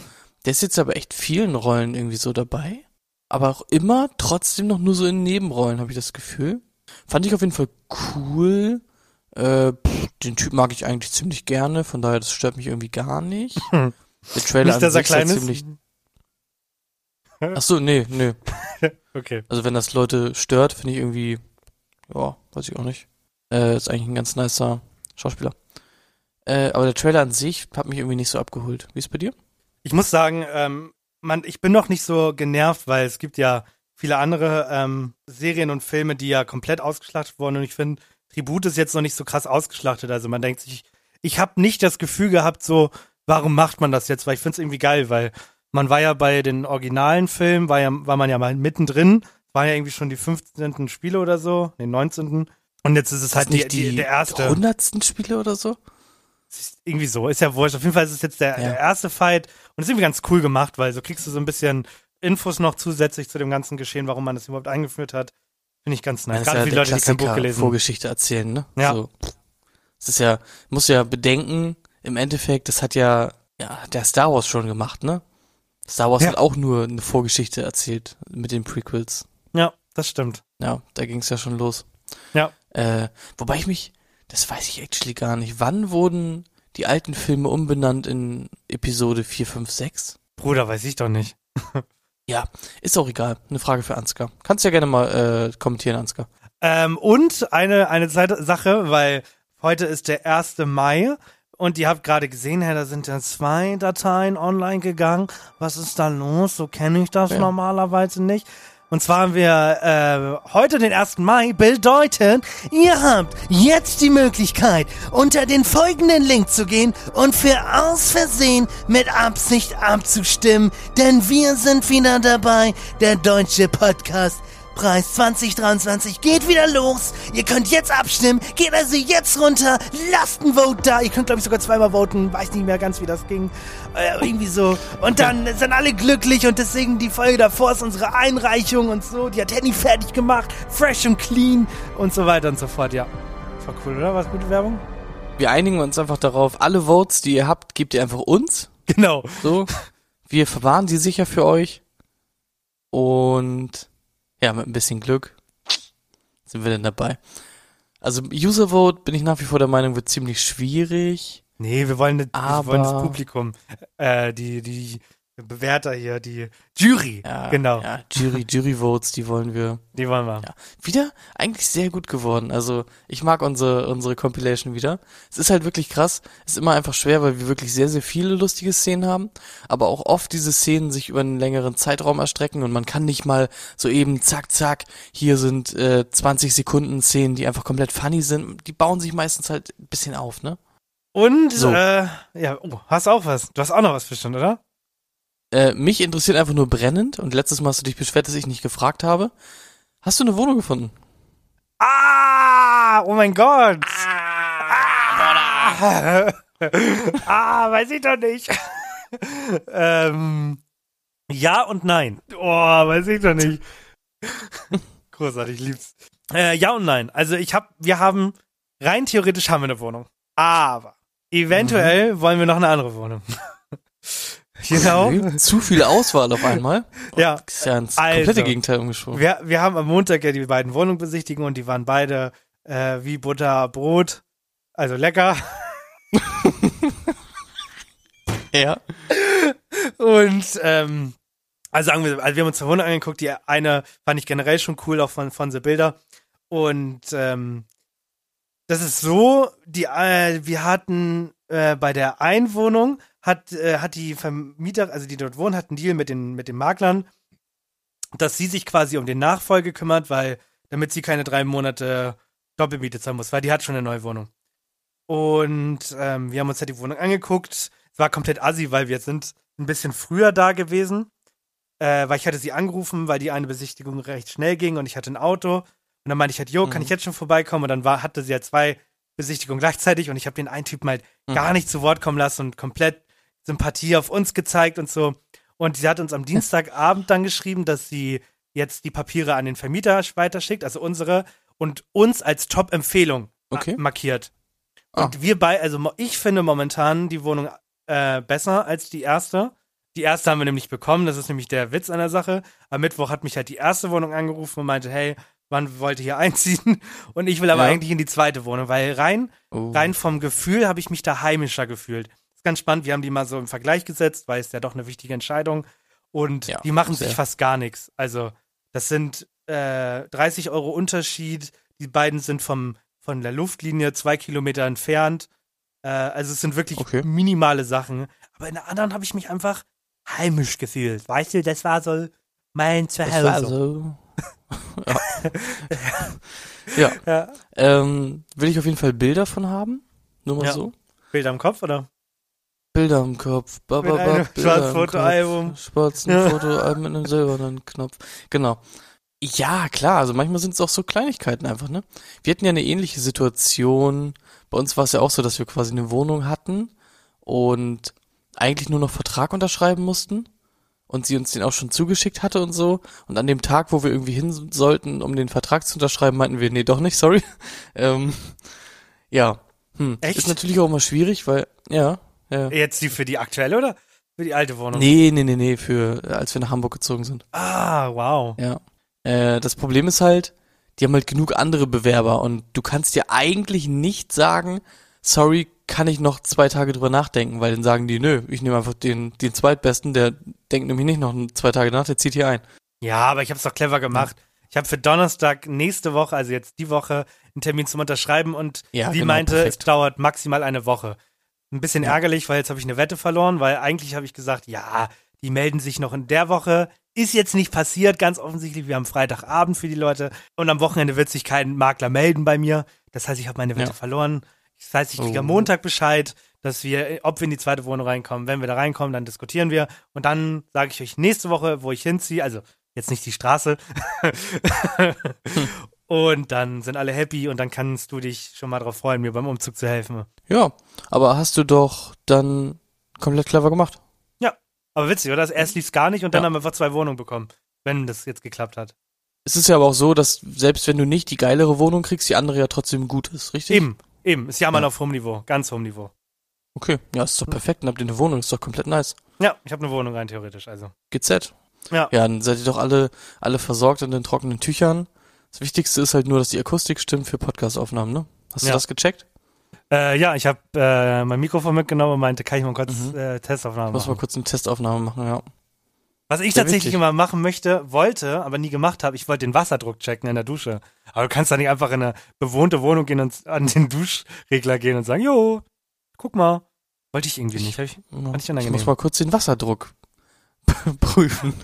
[SPEAKER 6] Der ist jetzt aber echt vielen Rollen irgendwie so dabei. Aber auch immer trotzdem noch nur so in Nebenrollen, habe ich das Gefühl. Fand ich auf jeden Fall cool. Äh, pff, den Typ mag ich eigentlich ziemlich gerne, von daher, das stört mich irgendwie gar nicht. [LAUGHS] Der Trailer
[SPEAKER 5] Nicht,
[SPEAKER 6] an
[SPEAKER 5] dass er
[SPEAKER 6] sich ist ja
[SPEAKER 5] klein ist?
[SPEAKER 6] ziemlich. Ach so, nee, nee. [LAUGHS]
[SPEAKER 5] Okay.
[SPEAKER 6] Also wenn das Leute stört, finde ich irgendwie, ja, weiß ich auch nicht. Äh, ist eigentlich ein ganz nicer Schauspieler. Äh, aber der Trailer an sich hat mich irgendwie nicht so abgeholt. Wie ist bei dir?
[SPEAKER 5] Ich muss sagen, ähm, man, ich bin noch nicht so genervt, weil es gibt ja viele andere ähm, Serien und Filme, die ja komplett ausgeschlachtet wurden. Und ich finde, Tribut ist jetzt noch nicht so krass ausgeschlachtet. Also man denkt sich, ich habe nicht das Gefühl gehabt, so, warum macht man das jetzt? Weil ich finde es irgendwie geil, weil man war ja bei den originalen Filmen, war, ja, war man ja mal mittendrin, war ja irgendwie schon die 15. Spiele oder so, den 19. Und jetzt ist es halt die, die, der erste.
[SPEAKER 6] hundertsten Spiele oder so?
[SPEAKER 5] Irgendwie so, ist ja wurscht. Auf jeden Fall ist es jetzt der,
[SPEAKER 6] Ja.
[SPEAKER 5] der erste Fight und ist irgendwie ganz cool gemacht, weil so kriegst du so ein bisschen Infos noch zusätzlich zu dem ganzen Geschehen, warum man das überhaupt eingeführt hat. Finde ich ganz nice.
[SPEAKER 6] Das ist
[SPEAKER 5] Gerade
[SPEAKER 6] ja
[SPEAKER 5] für die Leute, die kein Buch
[SPEAKER 6] Klassiker,
[SPEAKER 5] gelesen.
[SPEAKER 6] Vorgeschichte erzählen, ne?
[SPEAKER 5] Ja.
[SPEAKER 6] So. Es ist ja, muss ja bedenken, im Endeffekt, das hat ja, ja, der Star Wars schon gemacht, ne? Star Wars
[SPEAKER 5] Ja.
[SPEAKER 6] hat auch nur eine Vorgeschichte erzählt mit den Prequels.
[SPEAKER 5] Ja, das stimmt.
[SPEAKER 6] Ja, da ging es ja schon los.
[SPEAKER 5] Ja.
[SPEAKER 6] Äh, wobei ich mich, das weiß ich actually gar nicht. Wann wurden die alten Filme umbenannt in Episode 4, 5, 6?
[SPEAKER 5] Bruder, weiß ich doch nicht. [LAUGHS]
[SPEAKER 6] Ist auch egal. Eine Frage für Ansgar. Kannst ja gerne mal äh, kommentieren, Ansgar.
[SPEAKER 5] Ähm, und eine, eine Zeit Sache, weil heute ist der 1. Mai und ihr habt gerade gesehen, Herr, da sind ja zwei Dateien online gegangen. Was ist da los? So kenne ich das
[SPEAKER 6] Ja.
[SPEAKER 5] normalerweise nicht. Und zwar haben wir äh, heute den 1. Mai bedeutet, ihr habt jetzt die Möglichkeit, unter den folgenden Link zu gehen und für aus Versehen mit Absicht abzustimmen, denn wir sind wieder dabei, der deutsche Podcast. Preis 2023 geht wieder los. Ihr könnt jetzt abstimmen. Geht also jetzt runter. Lasst ein Vote da. Ihr könnt, glaube ich, sogar zweimal voten. Weiß nicht mehr ganz, wie das ging. Äh, irgendwie so. Und dann sind alle glücklich und deswegen die Folge davor ist unsere Einreichung und so. Die hat Henny fertig gemacht. Fresh und clean und so weiter und so fort. Ja. War cool, oder? Was gute Werbung?
[SPEAKER 6] Wir einigen uns einfach darauf, alle Votes, die ihr habt, gebt ihr einfach uns.
[SPEAKER 5] Genau.
[SPEAKER 6] So. Wir verwahren sie sicher für euch. Und ja, mit ein bisschen Glück sind wir denn dabei. Also User Vote bin ich nach wie vor der Meinung, wird ziemlich schwierig.
[SPEAKER 5] Nee, wir wollen, nicht, wir wollen das
[SPEAKER 6] Aber-
[SPEAKER 5] Publikum. Äh, die, die Bewerter hier, die Jury.
[SPEAKER 6] Ja,
[SPEAKER 5] genau.
[SPEAKER 6] Ja, Jury, Jury Votes, die wollen wir.
[SPEAKER 5] Die wollen wir.
[SPEAKER 6] Ja. Wieder eigentlich sehr gut geworden. Also ich mag unsere, unsere Compilation wieder. Es ist halt wirklich krass. Es ist immer einfach schwer, weil wir wirklich sehr, sehr viele lustige Szenen haben. Aber auch oft diese Szenen sich über einen längeren Zeitraum erstrecken und man kann nicht mal so eben zack, zack, hier sind äh, 20 Sekunden Szenen, die einfach komplett funny sind. Die bauen sich meistens halt ein bisschen auf, ne?
[SPEAKER 5] Und,
[SPEAKER 6] So.
[SPEAKER 5] äh, ja, oh, hast auch was. Du hast auch noch was bestimmt, oder?
[SPEAKER 6] Äh, mich interessiert einfach nur brennend und letztes Mal hast du dich beschwert, dass ich nicht gefragt habe. Hast du eine Wohnung gefunden?
[SPEAKER 5] Ah, oh mein Gott. Ah, [LAUGHS] ah weiß ich doch nicht. [LAUGHS] ähm, ja und nein. Oh, weiß ich doch nicht. Großartig, ich lieb's. Äh, ja und nein. Also ich hab, wir haben, rein theoretisch haben wir eine Wohnung. Aber eventuell wollen wir noch eine andere Wohnung. Genau.
[SPEAKER 6] Zu viel Auswahl auf einmal.
[SPEAKER 5] Ja.
[SPEAKER 6] Das ist ja ins
[SPEAKER 5] Also,
[SPEAKER 6] komplette Gegenteil umgeschoben.
[SPEAKER 5] Wir, wir haben am Montag ja die beiden Wohnungen besichtigen und die waren beide äh, wie Butter, Brot. Also lecker. [LAUGHS]
[SPEAKER 6] Ja.
[SPEAKER 5] Und ähm, also sagen wir, also wir haben uns zwei Wohnungen angeguckt. Die eine fand ich generell schon cool, auch von, von The Bilder. Und ähm, das ist so, die, äh, wir hatten äh, bei der Einwohnung hat, äh, hat die Vermieter, also die dort wohnen, hat einen Deal mit den, mit den Maklern, dass sie sich quasi um den Nachfolge kümmert, weil, damit sie keine drei Monate Doppelmiete zahlen muss, weil die hat schon eine neue Wohnung. Und ähm, wir haben uns halt die Wohnung angeguckt. Es war komplett assi, weil wir sind ein bisschen früher da gewesen, äh, weil ich hatte sie angerufen, weil die eine Besichtigung recht schnell ging und ich hatte ein Auto. Und dann meinte ich halt, jo, kann
[SPEAKER 6] Mhm.
[SPEAKER 5] ich jetzt schon vorbeikommen? Und dann war, hatte sie halt zwei Besichtigungen gleichzeitig und ich habe den einen Typen halt
[SPEAKER 6] Mhm.
[SPEAKER 5] gar nicht zu Wort kommen lassen und komplett Sympathie auf uns gezeigt und so. Und sie hat uns am Dienstagabend dann geschrieben, dass sie jetzt die Papiere an den Vermieter weiterschickt, also unsere, und uns als Top-Empfehlung
[SPEAKER 6] Okay.
[SPEAKER 5] ma- markiert.
[SPEAKER 6] Ah.
[SPEAKER 5] Und wir bei, also ich finde momentan die Wohnung äh, besser als die erste. Die erste haben wir nämlich bekommen, das ist nämlich der Witz an der Sache. Am Mittwoch hat mich halt die erste Wohnung angerufen und meinte, hey, wann wollt ihr hier [LAUGHS] einziehen? Und ich will aber
[SPEAKER 6] Ja.
[SPEAKER 5] eigentlich in die zweite Wohnung, weil rein,
[SPEAKER 6] Oh.
[SPEAKER 5] rein vom Gefühl habe ich mich da heimischer gefühlt. ist ganz spannend, wir haben die mal so im Vergleich gesetzt, weil es ja doch eine wichtige Entscheidung. Und
[SPEAKER 6] Ja,
[SPEAKER 5] die machen
[SPEAKER 6] sehr.
[SPEAKER 5] sich fast gar nichts. Also, das sind äh, 30 Euro Unterschied. Die beiden sind vom, von der Luftlinie zwei Kilometer entfernt. Äh, also es sind wirklich
[SPEAKER 6] Okay.
[SPEAKER 5] minimale Sachen. aber in der anderen habe ich mich einfach heimisch gefühlt. Weißt du, das war so mein
[SPEAKER 6] Das
[SPEAKER 5] Zuhause.
[SPEAKER 6] war so. Ja. [LAUGHS] ja.
[SPEAKER 5] Ja.
[SPEAKER 6] Ähm, will ich auf jeden Fall Bilder von haben. Nur mal
[SPEAKER 5] Ja.
[SPEAKER 6] so.
[SPEAKER 5] Bilder im Kopf, oder?
[SPEAKER 6] Bilder im Kopf. Ba, ba, ba, Bilder
[SPEAKER 5] Schwarzfotoalbum.
[SPEAKER 6] Schwarzen
[SPEAKER 5] Ja.
[SPEAKER 6] Fotoalbum mit einem silbernen Knopf. Genau. Ja, klar, also manchmal sind es auch so Kleinigkeiten einfach, ne? Wir hatten ja eine ähnliche Situation. Bei uns war es ja auch so, dass wir quasi eine Wohnung hatten und eigentlich nur noch Vertrag unterschreiben mussten und sie uns den auch schon zugeschickt hatte und so. Und an dem Tag, wo wir irgendwie hin sollten, um den Vertrag zu unterschreiben, meinten wir, nee, doch nicht, sorry. [LAUGHS] ähm, ja. Hm.
[SPEAKER 5] Echt?
[SPEAKER 6] Ist natürlich auch immer schwierig, weil, ja, ja.
[SPEAKER 5] Jetzt die für die aktuelle oder für die alte Wohnung?
[SPEAKER 6] Nee, nee, nee, nee, für, als wir nach Hamburg gezogen sind.
[SPEAKER 5] Ah, wow.
[SPEAKER 6] Ja. Äh, das Problem ist halt, die haben halt genug andere Bewerber und du kannst dir eigentlich nicht sagen, sorry, kann ich noch zwei Tage drüber nachdenken, weil dann sagen die, nö, ich nehme einfach den, den zweitbesten, der denkt nämlich nicht noch zwei Tage nach, der zieht hier ein.
[SPEAKER 5] Ja, aber ich habe es doch clever gemacht. Ich habe für Donnerstag nächste Woche, also jetzt die Woche, einen Termin zum Unterschreiben und
[SPEAKER 6] Ja,
[SPEAKER 5] sie
[SPEAKER 6] genau,
[SPEAKER 5] meinte,
[SPEAKER 6] perfekt.
[SPEAKER 5] es dauert maximal eine Woche. Ein bisschen ärgerlich, weil jetzt habe ich eine Wette verloren, weil eigentlich habe ich gesagt, ja, die melden sich noch in der Woche. Ist jetzt nicht passiert, ganz offensichtlich. Wir haben Freitagabend für die Leute und am Wochenende wird sich kein Makler melden bei mir. Das heißt, ich habe meine Wette
[SPEAKER 6] Ja.
[SPEAKER 5] verloren. Das heißt, ich kriege
[SPEAKER 6] Oh.
[SPEAKER 5] am Montag Bescheid, dass wir, ob wir in die zweite Wohnung reinkommen. Wenn wir da reinkommen, dann diskutieren wir. Und dann sage ich euch nächste Woche, wo ich hinziehe. Also jetzt nicht die Straße. [LAUGHS] und dann sind alle happy und dann kannst du dich schon mal drauf freuen, mir beim Umzug zu helfen.
[SPEAKER 6] Ja, aber hast du doch dann komplett clever gemacht.
[SPEAKER 5] Aber witzig, oder? Erst lief's gar nicht und dann
[SPEAKER 6] Ja.
[SPEAKER 5] haben wir einfach zwei Wohnungen bekommen. Wenn das jetzt geklappt hat.
[SPEAKER 6] Es ist ja aber auch so, dass selbst wenn du nicht die geilere Wohnung kriegst, die andere ja trotzdem gut ist, richtig?
[SPEAKER 5] Eben, eben. Ist ja mal
[SPEAKER 6] Ja.
[SPEAKER 5] auf hohem Niveau, ganz hohem Niveau.
[SPEAKER 6] Okay, ja, ist doch perfekt. Dann habt ihr eine Wohnung, ist doch komplett nice.
[SPEAKER 5] Ja, ich habe eine Wohnung rein theoretisch, also.
[SPEAKER 6] GZ.
[SPEAKER 5] Ja.
[SPEAKER 6] Ja, dann seid ihr doch alle, alle versorgt in den trockenen Tüchern. Das Wichtigste ist halt nur, dass die Akustik stimmt für Podcastaufnahmen, ne? Hast
[SPEAKER 5] Ja.
[SPEAKER 6] du das gecheckt?
[SPEAKER 5] Äh, ja, ich habe äh, mein Mikrofon mitgenommen und meinte, kann ich mal kurz
[SPEAKER 6] Mhm.
[SPEAKER 5] äh, Testaufnahmen
[SPEAKER 6] Ich muss mal
[SPEAKER 5] machen.
[SPEAKER 6] kurz eine Testaufnahme machen, ja.
[SPEAKER 5] Was ich
[SPEAKER 6] Sehr
[SPEAKER 5] tatsächlich
[SPEAKER 6] wichtig.
[SPEAKER 5] immer machen möchte, wollte, aber nie gemacht habe, ich wollte den Wasserdruck checken in der Dusche. Aber du kannst da nicht einfach in eine bewohnte Wohnung gehen und an den Duschregler gehen und sagen, jo, guck mal. Wollte ich irgendwie nicht. Hab ich, ich
[SPEAKER 6] Ich
[SPEAKER 5] unangenehm.
[SPEAKER 6] muss mal kurz den Wasserdruck [LAUGHS] prüfen. [LAUGHS]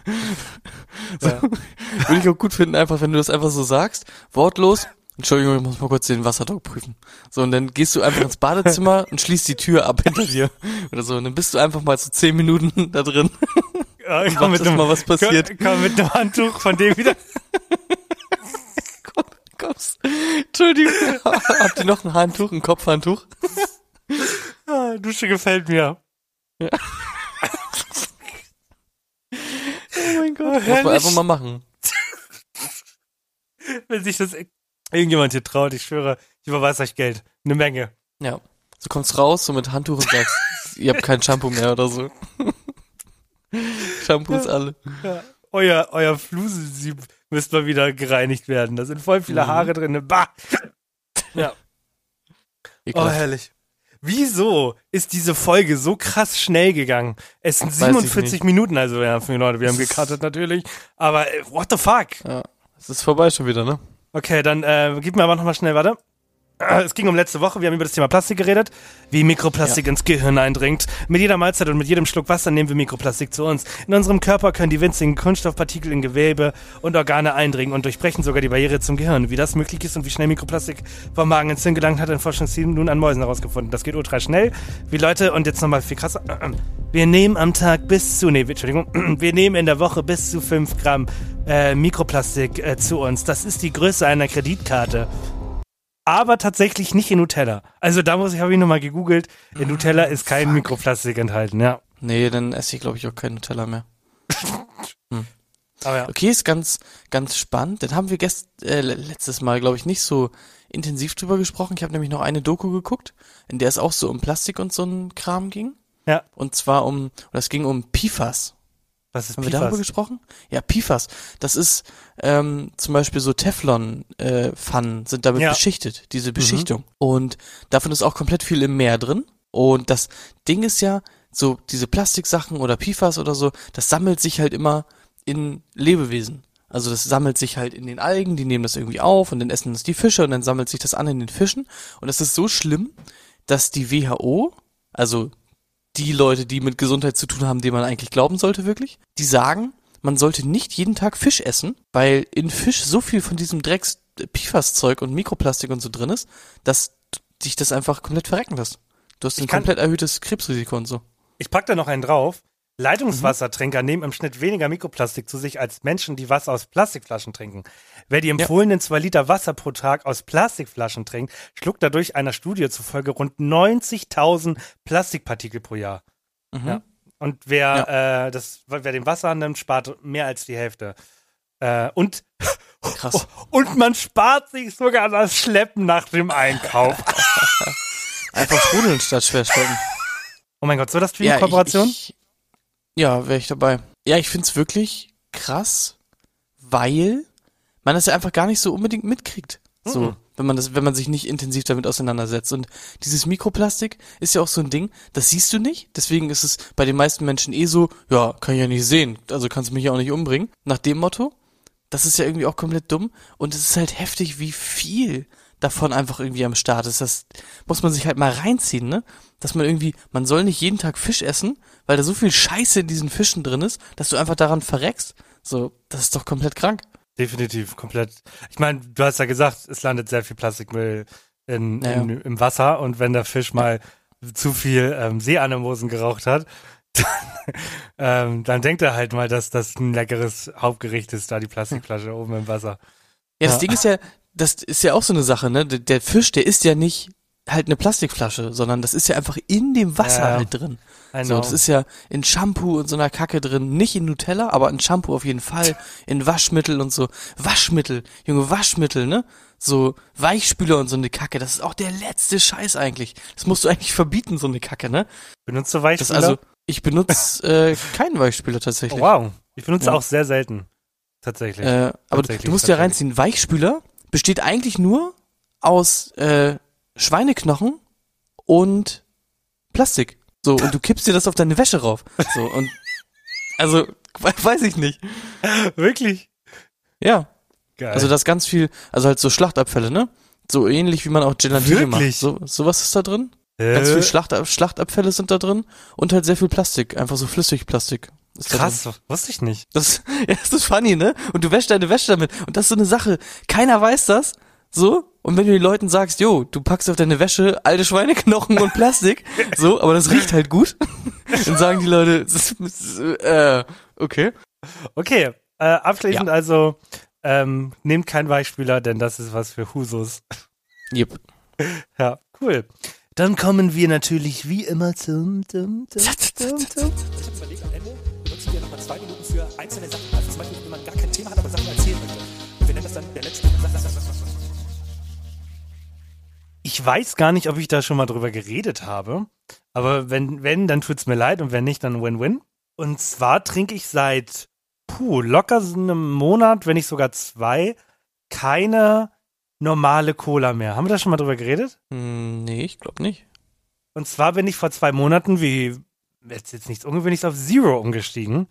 [SPEAKER 6] So.
[SPEAKER 5] Ja.
[SPEAKER 6] Würde ich auch gut finden, einfach wenn du das einfach so sagst, wortlos. Entschuldigung, ich muss mal kurz den Wasserdruck prüfen. So, und dann gehst du einfach ins Badezimmer [LAUGHS] und schließt die Tür ab hinter dir. Oder so. Und dann bist du einfach mal so zehn Minuten da drin.
[SPEAKER 5] Ja,
[SPEAKER 6] Und
[SPEAKER 5] komm, mit einem,
[SPEAKER 6] mal, was passiert.
[SPEAKER 5] Komm, komm mit einem Handtuch von dem wieder. [LAUGHS]
[SPEAKER 6] Kommst. Entschuldigung. Habt ihr noch ein Handtuch, ein Kopfhandtuch?
[SPEAKER 5] Ah, Dusche gefällt mir. [LAUGHS]
[SPEAKER 6] Oh mein Gott. Muss man einfach mal machen. [LAUGHS]
[SPEAKER 5] Wenn sich das irgendjemand hier traut, ich schwöre, ich überweise euch Geld. Eine Menge.
[SPEAKER 6] Ja. Du kommst raus, so mit Handtuch und sagst, ihr habt kein Shampoo mehr oder so. [LAUGHS] Shampoos alle.
[SPEAKER 5] Ja. Euer, euer Flusensieb müsste mal wieder gereinigt werden. Da sind voll viele
[SPEAKER 6] Mhm.
[SPEAKER 5] Haare drin. Bah! Ja. Oh,
[SPEAKER 6] Ekelhaft.
[SPEAKER 5] herrlich. Wieso ist diese Folge so krass schnell gegangen? Es sind
[SPEAKER 6] Weiß ich
[SPEAKER 5] 47
[SPEAKER 6] nicht.
[SPEAKER 5] Minuten, also ja, für die Leute, wir haben gecuttet natürlich. Aber äh, what the fuck?
[SPEAKER 6] Ja. Es ist vorbei schon wieder, ne?
[SPEAKER 5] Okay, dann äh, gib mir aber nochmal schnell, warte. Es ging um letzte Woche, wir haben über das Thema Plastik geredet, wie Mikroplastik ins Gehirn eindringt. Mit jeder Mahlzeit und mit jedem Schluck Wasser nehmen wir Mikroplastik zu uns. In unserem Körper können die winzigen Kunststoffpartikel in Gewebe und Organe eindringen und durchbrechen sogar die Barriere zum Gehirn. Wie das möglich ist und wie schnell Mikroplastik vom Magen ins Hirn gelangt, hat ein Forschungsteam nun an Mäusen herausgefunden. Das geht ultra schnell. Wie Leute, und jetzt nochmal viel krasser. [CLEARS THROAT] Wir nehmen am Tag bis zu, nee, Entschuldigung, [CLEARS THROAT] wir nehmen in der Woche bis zu 5 Gramm äh, Mikroplastik äh, zu uns. Das ist die Größe einer Kreditkarte aber tatsächlich nicht in Nutella. Also da muss ich, habe ich nochmal gegoogelt. In Nutella ist kein Mikroplastik enthalten, ja.
[SPEAKER 6] Nee, dann esse ich, glaube ich, auch keinen Nutella mehr. [LAUGHS]
[SPEAKER 5] Aber ja.
[SPEAKER 6] Okay, ist ganz, ganz spannend. Dann haben wir gest, äh, le- letztes Mal, glaube ich, nicht so intensiv drüber gesprochen. Ich habe nämlich noch eine Doku geguckt, in der es auch so um Plastik und so ein Kram ging.
[SPEAKER 5] Ja.
[SPEAKER 6] Und zwar um, oder es ging um PFAS.
[SPEAKER 5] Was ist
[SPEAKER 6] Haben wir darüber
[SPEAKER 5] PFAS?
[SPEAKER 6] gesprochen? Ja, PFAS. Das ist ähm, zum Beispiel so Teflon-Pfannen sind damit
[SPEAKER 5] Ja.
[SPEAKER 6] beschichtet, diese Beschichtung. Und davon ist auch komplett viel im Meer drin. Und das Ding ist ja, so diese Plastiksachen oder PFAS oder so, das sammelt sich halt immer in Lebewesen. Also das sammelt sich halt in den Algen, die nehmen das irgendwie auf und dann essen das die Fische und dann sammelt sich das an in den Fischen. Und das ist so schlimm, dass die WHO, also die Leute, die mit Gesundheit zu tun haben, denen man eigentlich glauben sollte, wirklich, die sagen, man sollte nicht jeden Tag Fisch essen, weil in Fisch so viel von diesem Drecks PFAS-Zeug und Mikroplastik und so drin ist, dass dich das einfach komplett verrecken lässt. Du hast ein komplett erhöhtes Krebsrisiko und so.
[SPEAKER 5] Ich pack da noch einen drauf. Leitungswassertrinker nehmen im Schnitt weniger Mikroplastik zu sich als Menschen, die Wasser aus Plastikflaschen trinken. Wer die empfohlenen zwei Liter Wasser pro Tag aus Plastikflaschen trinkt, schluckt dadurch einer Studie zufolge rund 90.000 Plastikpartikel pro Jahr.
[SPEAKER 6] Mhm.
[SPEAKER 5] Ja. Und wer, äh, das, wer den Wasser annimmt, spart mehr als die Hälfte. Äh, und, [LAUGHS]
[SPEAKER 6] Krass.
[SPEAKER 5] und man spart sich sogar das Schleppen nach dem Einkauf. [LAUGHS]
[SPEAKER 6] Einfach sprudeln statt schwerschleppen.
[SPEAKER 5] Oh mein Gott, so das
[SPEAKER 6] Ja,
[SPEAKER 5] Stream-Kooperation?
[SPEAKER 6] ich, ich, ja, wäre ich dabei. Ja, ich find's wirklich krass, weil man das ja einfach gar nicht so unbedingt mitkriegt. So,
[SPEAKER 5] Mhm.
[SPEAKER 6] wenn man das, wenn man sich nicht intensiv damit auseinandersetzt. Und dieses Mikroplastik ist ja auch so ein Ding, das siehst du nicht. Deswegen ist es bei den meisten Menschen eh so, ja, kann ich ja nicht sehen. Also kannst du mich ja auch nicht umbringen. Nach dem Motto. Das ist ja irgendwie auch komplett dumm. Und es ist halt heftig, wie viel davon einfach irgendwie am Start ist. Das muss man sich halt mal reinziehen, ne? Dass man irgendwie, man soll nicht jeden Tag Fisch essen, weil da so viel Scheiße in diesen Fischen drin ist, dass du einfach daran verreckst. So, das ist doch komplett krank.
[SPEAKER 5] Definitiv, komplett. Ich meine, du hast ja gesagt, es landet sehr viel Plastikmüll in,
[SPEAKER 6] Ja, ja.
[SPEAKER 5] in, im Wasser und wenn der Fisch mal zu viel ähm, Seeanemosen geraucht hat, [LAUGHS] dann, ähm, dann denkt er halt mal, dass das ein leckeres Hauptgericht ist, da die Plastikflasche oben im Wasser.
[SPEAKER 6] Ja, das
[SPEAKER 5] Ja.
[SPEAKER 6] Ding ist ja, das ist ja auch so eine Sache, ne? Der, Fisch, der ist ja nicht halt eine Plastikflasche, sondern das ist ja einfach in dem Wasser
[SPEAKER 5] Ja.
[SPEAKER 6] halt drin. So, das ist ja in Shampoo und so einer Kacke drin. Nicht in Nutella, aber in Shampoo auf jeden Fall. [LAUGHS] In Waschmittel und so. Waschmittel, Junge, Waschmittel, ne? So Weichspüler und so eine Kacke. Das ist auch der letzte Scheiß eigentlich. Das musst du eigentlich verbieten, so eine Kacke, ne?
[SPEAKER 5] Benutzt du Weichspüler?
[SPEAKER 6] also, ich benutze [LAUGHS] äh, keinen Weichspüler tatsächlich.
[SPEAKER 5] oh, wow. Ich benutze
[SPEAKER 6] Ja.
[SPEAKER 5] auch sehr selten. Tatsächlich.
[SPEAKER 6] Äh, aber du,
[SPEAKER 5] Tatsächlich,
[SPEAKER 6] du musst ja reinziehen, Weichspüler besteht eigentlich nur aus äh, Schweineknochen und Plastik. So, und du kippst dir das auf deine Wäsche rauf. So, und also, weiß ich nicht.
[SPEAKER 5] Wirklich?
[SPEAKER 6] Ja.
[SPEAKER 5] Geil.
[SPEAKER 6] Also das ganz viel, also halt so Schlachtabfälle, ne? So ähnlich wie man auch Gelatine macht.
[SPEAKER 5] Wirklich?
[SPEAKER 6] So, sowas ist da drin. Ganz viel
[SPEAKER 5] äh,
[SPEAKER 6] Schlachtab Schlachtabfälle sind da drin und halt sehr viel Plastik, einfach so Flüssigplastik. Ist
[SPEAKER 5] krass, wusste ich nicht.
[SPEAKER 6] Das, [LAUGHS] ja, das ist funny, ne? Und du wäschst deine Wäsche damit. Und das ist so eine Sache. Keiner weiß das. So. Und wenn du den Leuten sagst, jo, du packst auf deine Wäsche alte Schweineknochen und Plastik, [LAUGHS] so, aber das riecht halt gut, [LAUGHS] dann sagen die Leute, das äh, okay.
[SPEAKER 5] Okay, äh, abschließend also, ähm, nehmt keinen Weichspüler, denn das ist was für Husos.
[SPEAKER 6] Yep.
[SPEAKER 5] Ja, cool. Dann kommen wir natürlich wie immer zum, zum, zum, zum, zum.
[SPEAKER 7] überlegt am Ende, benutzen für einzelne Sachen. Also zum Beispiel, wenn man gar kein Thema hat, aber Sachen erzählen möchte. Und wir nennen das dann der letzte.
[SPEAKER 5] Ich weiß gar nicht, ob ich da schon mal drüber geredet habe. Aber wenn, wenn, dann tut's mir leid und wenn nicht, dann Win-Win. Und zwar trinke ich seit, puh, locker so einem Monat, wenn nicht sogar zwei, keine normale Cola mehr. Haben wir da schon mal drüber geredet?
[SPEAKER 6] Hm, nee, ich glaube nicht.
[SPEAKER 5] Und zwar bin ich vor zwei Monaten, wie jetzt, jetzt nichts Ungewöhnliches, auf Zero umgestiegen.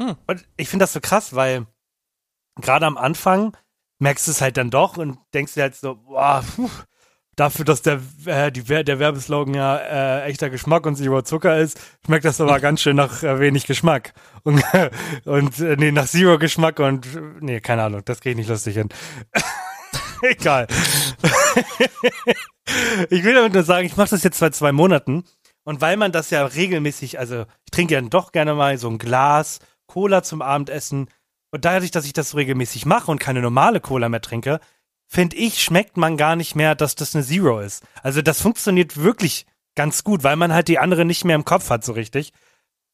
[SPEAKER 6] Hm.
[SPEAKER 5] Und ich finde das so krass, weil gerade am Anfang merkst du es halt dann doch und denkst dir halt so, boah, puh, dafür, dass der, äh, die, der Werbeslogan ja äh, echter Geschmack und Zero Zucker ist, schmeckt das aber [LAUGHS] ganz schön nach äh, wenig Geschmack. Und, [LAUGHS] und äh, nee, nach Zero Geschmack und nee, keine Ahnung, das kriege ich nicht lustig hin. [LAUGHS] Egal. ich will damit nur sagen, ich mache das jetzt seit zwei Monaten. Und weil man das ja regelmäßig, also ich trinke ja doch gerne mal so ein Glas Cola zum Abendessen. Und dadurch, dass ich das so regelmäßig mache und keine normale Cola mehr trinke, finde ich, schmeckt man gar nicht mehr, dass das eine Zero ist. Also das funktioniert wirklich ganz gut, weil man halt die andere nicht mehr im Kopf hat so richtig.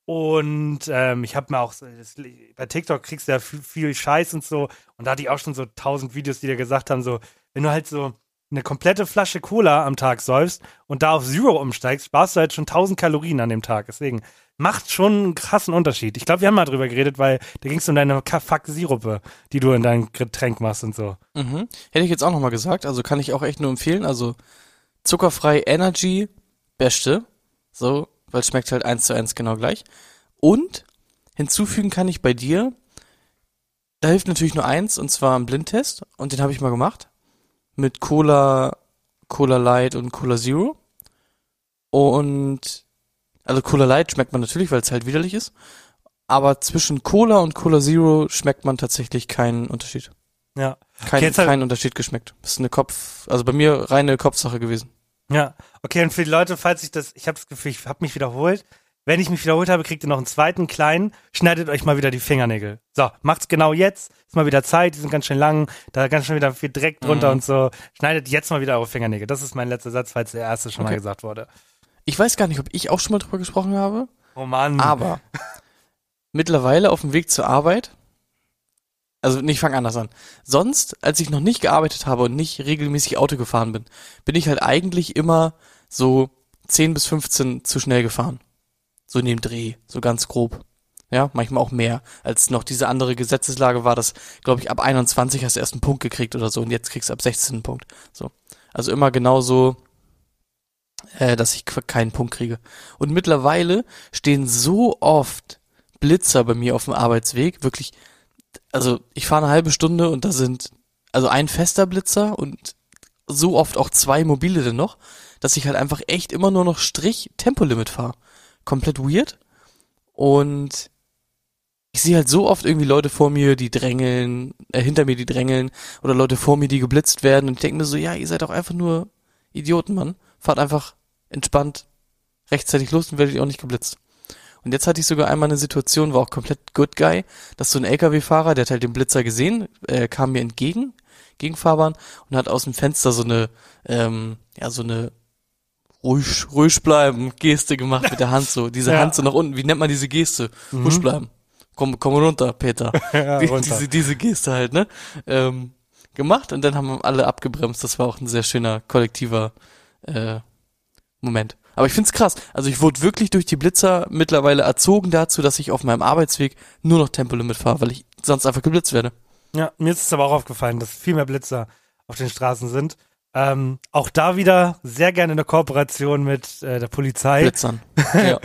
[SPEAKER 5] Und ähm, ich habe mir auch, das, bei TikTok kriegst du ja viel, viel Scheiß und so. Und da hatte ich auch schon so tausend Videos, die dir gesagt haben, so, wenn du halt so eine komplette Flasche Cola am Tag säufst und da auf Zero umsteigst, sparst du halt schon 1000 Kalorien an dem Tag. Deswegen macht schon einen krassen Unterschied. Ich glaube, wir haben mal drüber geredet, weil da ging es um deine Fuck-Sirupe, die du in dein Getränk machst und so.
[SPEAKER 6] Mhm. Hätte ich jetzt auch nochmal gesagt, also kann ich auch echt nur empfehlen. Also zuckerfrei Energy, beste. So, weil es schmeckt halt eins zu eins genau gleich. Und hinzufügen kann ich bei dir, da hilft natürlich nur eins, und zwar ein Blindtest. Und den habe ich mal gemacht. Mit Cola, Cola Light und Cola Zero. Und Also Cola Light schmeckt man natürlich, weil es halt widerlich ist. Aber zwischen Cola und Cola Zero schmeckt man tatsächlich keinen Unterschied.
[SPEAKER 5] Ja.
[SPEAKER 6] Kein,
[SPEAKER 5] Okay, jetzt halt-
[SPEAKER 6] kein Unterschied geschmeckt. Das ist eine Kopf, also bei mir reine Kopfsache gewesen.
[SPEAKER 5] Ja, okay, und für die Leute, falls ich das, ich habe das Gefühl, ich habe mich wiederholt. Wenn ich mich wiederholt habe, kriegt ihr noch einen zweiten kleinen, schneidet euch mal wieder die Fingernägel. So, macht's genau jetzt, ist mal wieder Zeit, die sind ganz schön lang, da ganz schön wieder viel Dreck drunter
[SPEAKER 6] Mhm.
[SPEAKER 5] und so. Schneidet jetzt mal wieder eure Fingernägel. Das ist mein letzter Satz, falls der erste schon mal
[SPEAKER 6] Okay.
[SPEAKER 5] gesagt wurde.
[SPEAKER 6] Ich weiß gar nicht, ob ich auch schon mal drüber gesprochen habe,
[SPEAKER 5] Oh Mann.
[SPEAKER 6] aber mittlerweile auf dem Weg zur Arbeit, also ich fange anders an. Sonst, als ich noch nicht gearbeitet habe und nicht regelmäßig Auto gefahren bin, bin ich halt eigentlich immer so 10 bis 15 zu schnell gefahren. So in dem Dreh, so ganz grob. Ja, manchmal auch mehr. Als noch diese andere Gesetzeslage war, das, glaube ich, ab 21 hast du erst einen Punkt gekriegt oder so und jetzt kriegst du ab 16 einen Punkt. So. Also immer genauso, äh, dass ich keinen Punkt kriege. Und mittlerweile stehen so oft Blitzer bei mir auf dem Arbeitsweg, wirklich, also ich fahre eine halbe Stunde und da sind also ein fester Blitzer und so oft auch zwei mobile denn noch, dass ich halt einfach echt immer nur noch Strich Tempolimit fahre. Komplett weird. Und ich sehe halt so oft irgendwie Leute vor mir, die drängeln, äh, hinter mir, die drängeln, oder Leute vor mir, die geblitzt werden. Und ich denke mir so, ja, ihr seid doch einfach nur Idioten, Mann. Fahrt einfach entspannt rechtzeitig los und werdet ihr auch nicht geblitzt. Und jetzt hatte ich sogar einmal eine Situation, war auch komplett good guy, dass so ein LKW-Fahrer, der hat halt den Blitzer gesehen, äh, kam mir entgegen, Gegenfahrbahn, und hat aus dem Fenster so eine, ähm, ja, so eine ruhig, ruhig bleiben Geste gemacht mit der Hand so, diese [LAUGHS]
[SPEAKER 5] Ja.
[SPEAKER 6] Hand so nach unten, wie nennt man diese Geste? Ruhig bleiben. Komm, komm runter, Peter. [LAUGHS]
[SPEAKER 5] ja, runter.
[SPEAKER 6] diese, diese Geste halt, ne? Ähm, gemacht und dann haben alle abgebremst. Das war auch ein sehr schöner kollektiver äh, Moment. Aber ich find's krass. Also ich wurde wirklich durch die Blitzer mittlerweile erzogen dazu, dass ich auf meinem Arbeitsweg nur noch Tempolimit fahre, weil ich sonst einfach geblitzt werde.
[SPEAKER 5] Ja, mir ist es aber auch aufgefallen, dass viel mehr Blitzer auf den Straßen sind. Ähm, auch da wieder sehr gerne eine Kooperation mit äh, der Polizei.
[SPEAKER 6] Blitzern. [LAUGHS] ja.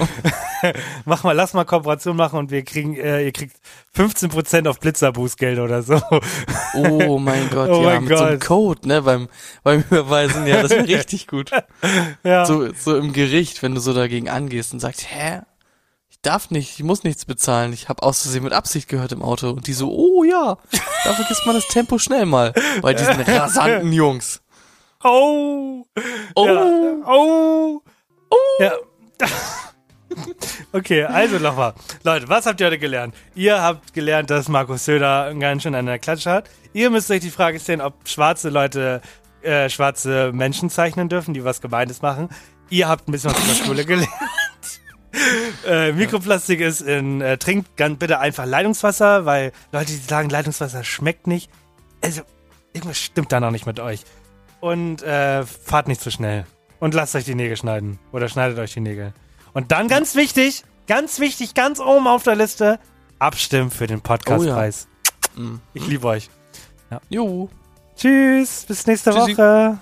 [SPEAKER 5] Mach mal, lass mal Kooperation machen und wir kriegen, äh, ihr kriegt 15% auf Blitzerbußgeld oder so.
[SPEAKER 6] Oh mein Gott, [LAUGHS]
[SPEAKER 5] Oh
[SPEAKER 6] ja,
[SPEAKER 5] mein
[SPEAKER 6] mit so einem
[SPEAKER 5] Gott.
[SPEAKER 6] Code, ne, beim, beim Überweisen, ja, das wäre richtig gut. [LAUGHS]
[SPEAKER 5] ja.
[SPEAKER 6] So, so im Gericht, wenn du so dagegen angehst und sagst, hä? Ich darf nicht, ich muss nichts bezahlen. Ich habe aus Versehen mit Absicht gehört im Auto. Und die so, oh ja, da vergisst man das Tempo schnell mal. Bei diesen rasanten Jungs.
[SPEAKER 5] Oh!
[SPEAKER 6] Oh,
[SPEAKER 5] Ja. Oh! Ja. [LAUGHS] Okay, also nochmal. Leute, was habt ihr heute gelernt? Ihr habt gelernt, dass Markus Söder ganz schön an der Klatsche hat. Ihr müsst euch die Frage stellen, ob schwarze Leute äh, schwarze Menschen zeichnen dürfen, die was Gemeines machen. Ihr habt ein bisschen was in der Schule gelernt. [LAUGHS] äh, Mikroplastik ist in, äh, trinkt ganz bitte einfach Leitungswasser, weil Leute, die sagen, Leitungswasser schmeckt nicht. Also, irgendwas stimmt da noch nicht mit euch. Und äh, fahrt nicht zu schnell. Und lasst euch die Nägel schneiden. Oder schneidet euch die Nägel. Und dann ganz wichtig, ganz wichtig, ganz oben auf der Liste, abstimmen für den Podcastpreis.
[SPEAKER 6] Mm.
[SPEAKER 5] Ich liebe euch.
[SPEAKER 6] Jo.
[SPEAKER 5] Tschüss, bis nächste
[SPEAKER 6] Tschüssi.
[SPEAKER 5] Woche.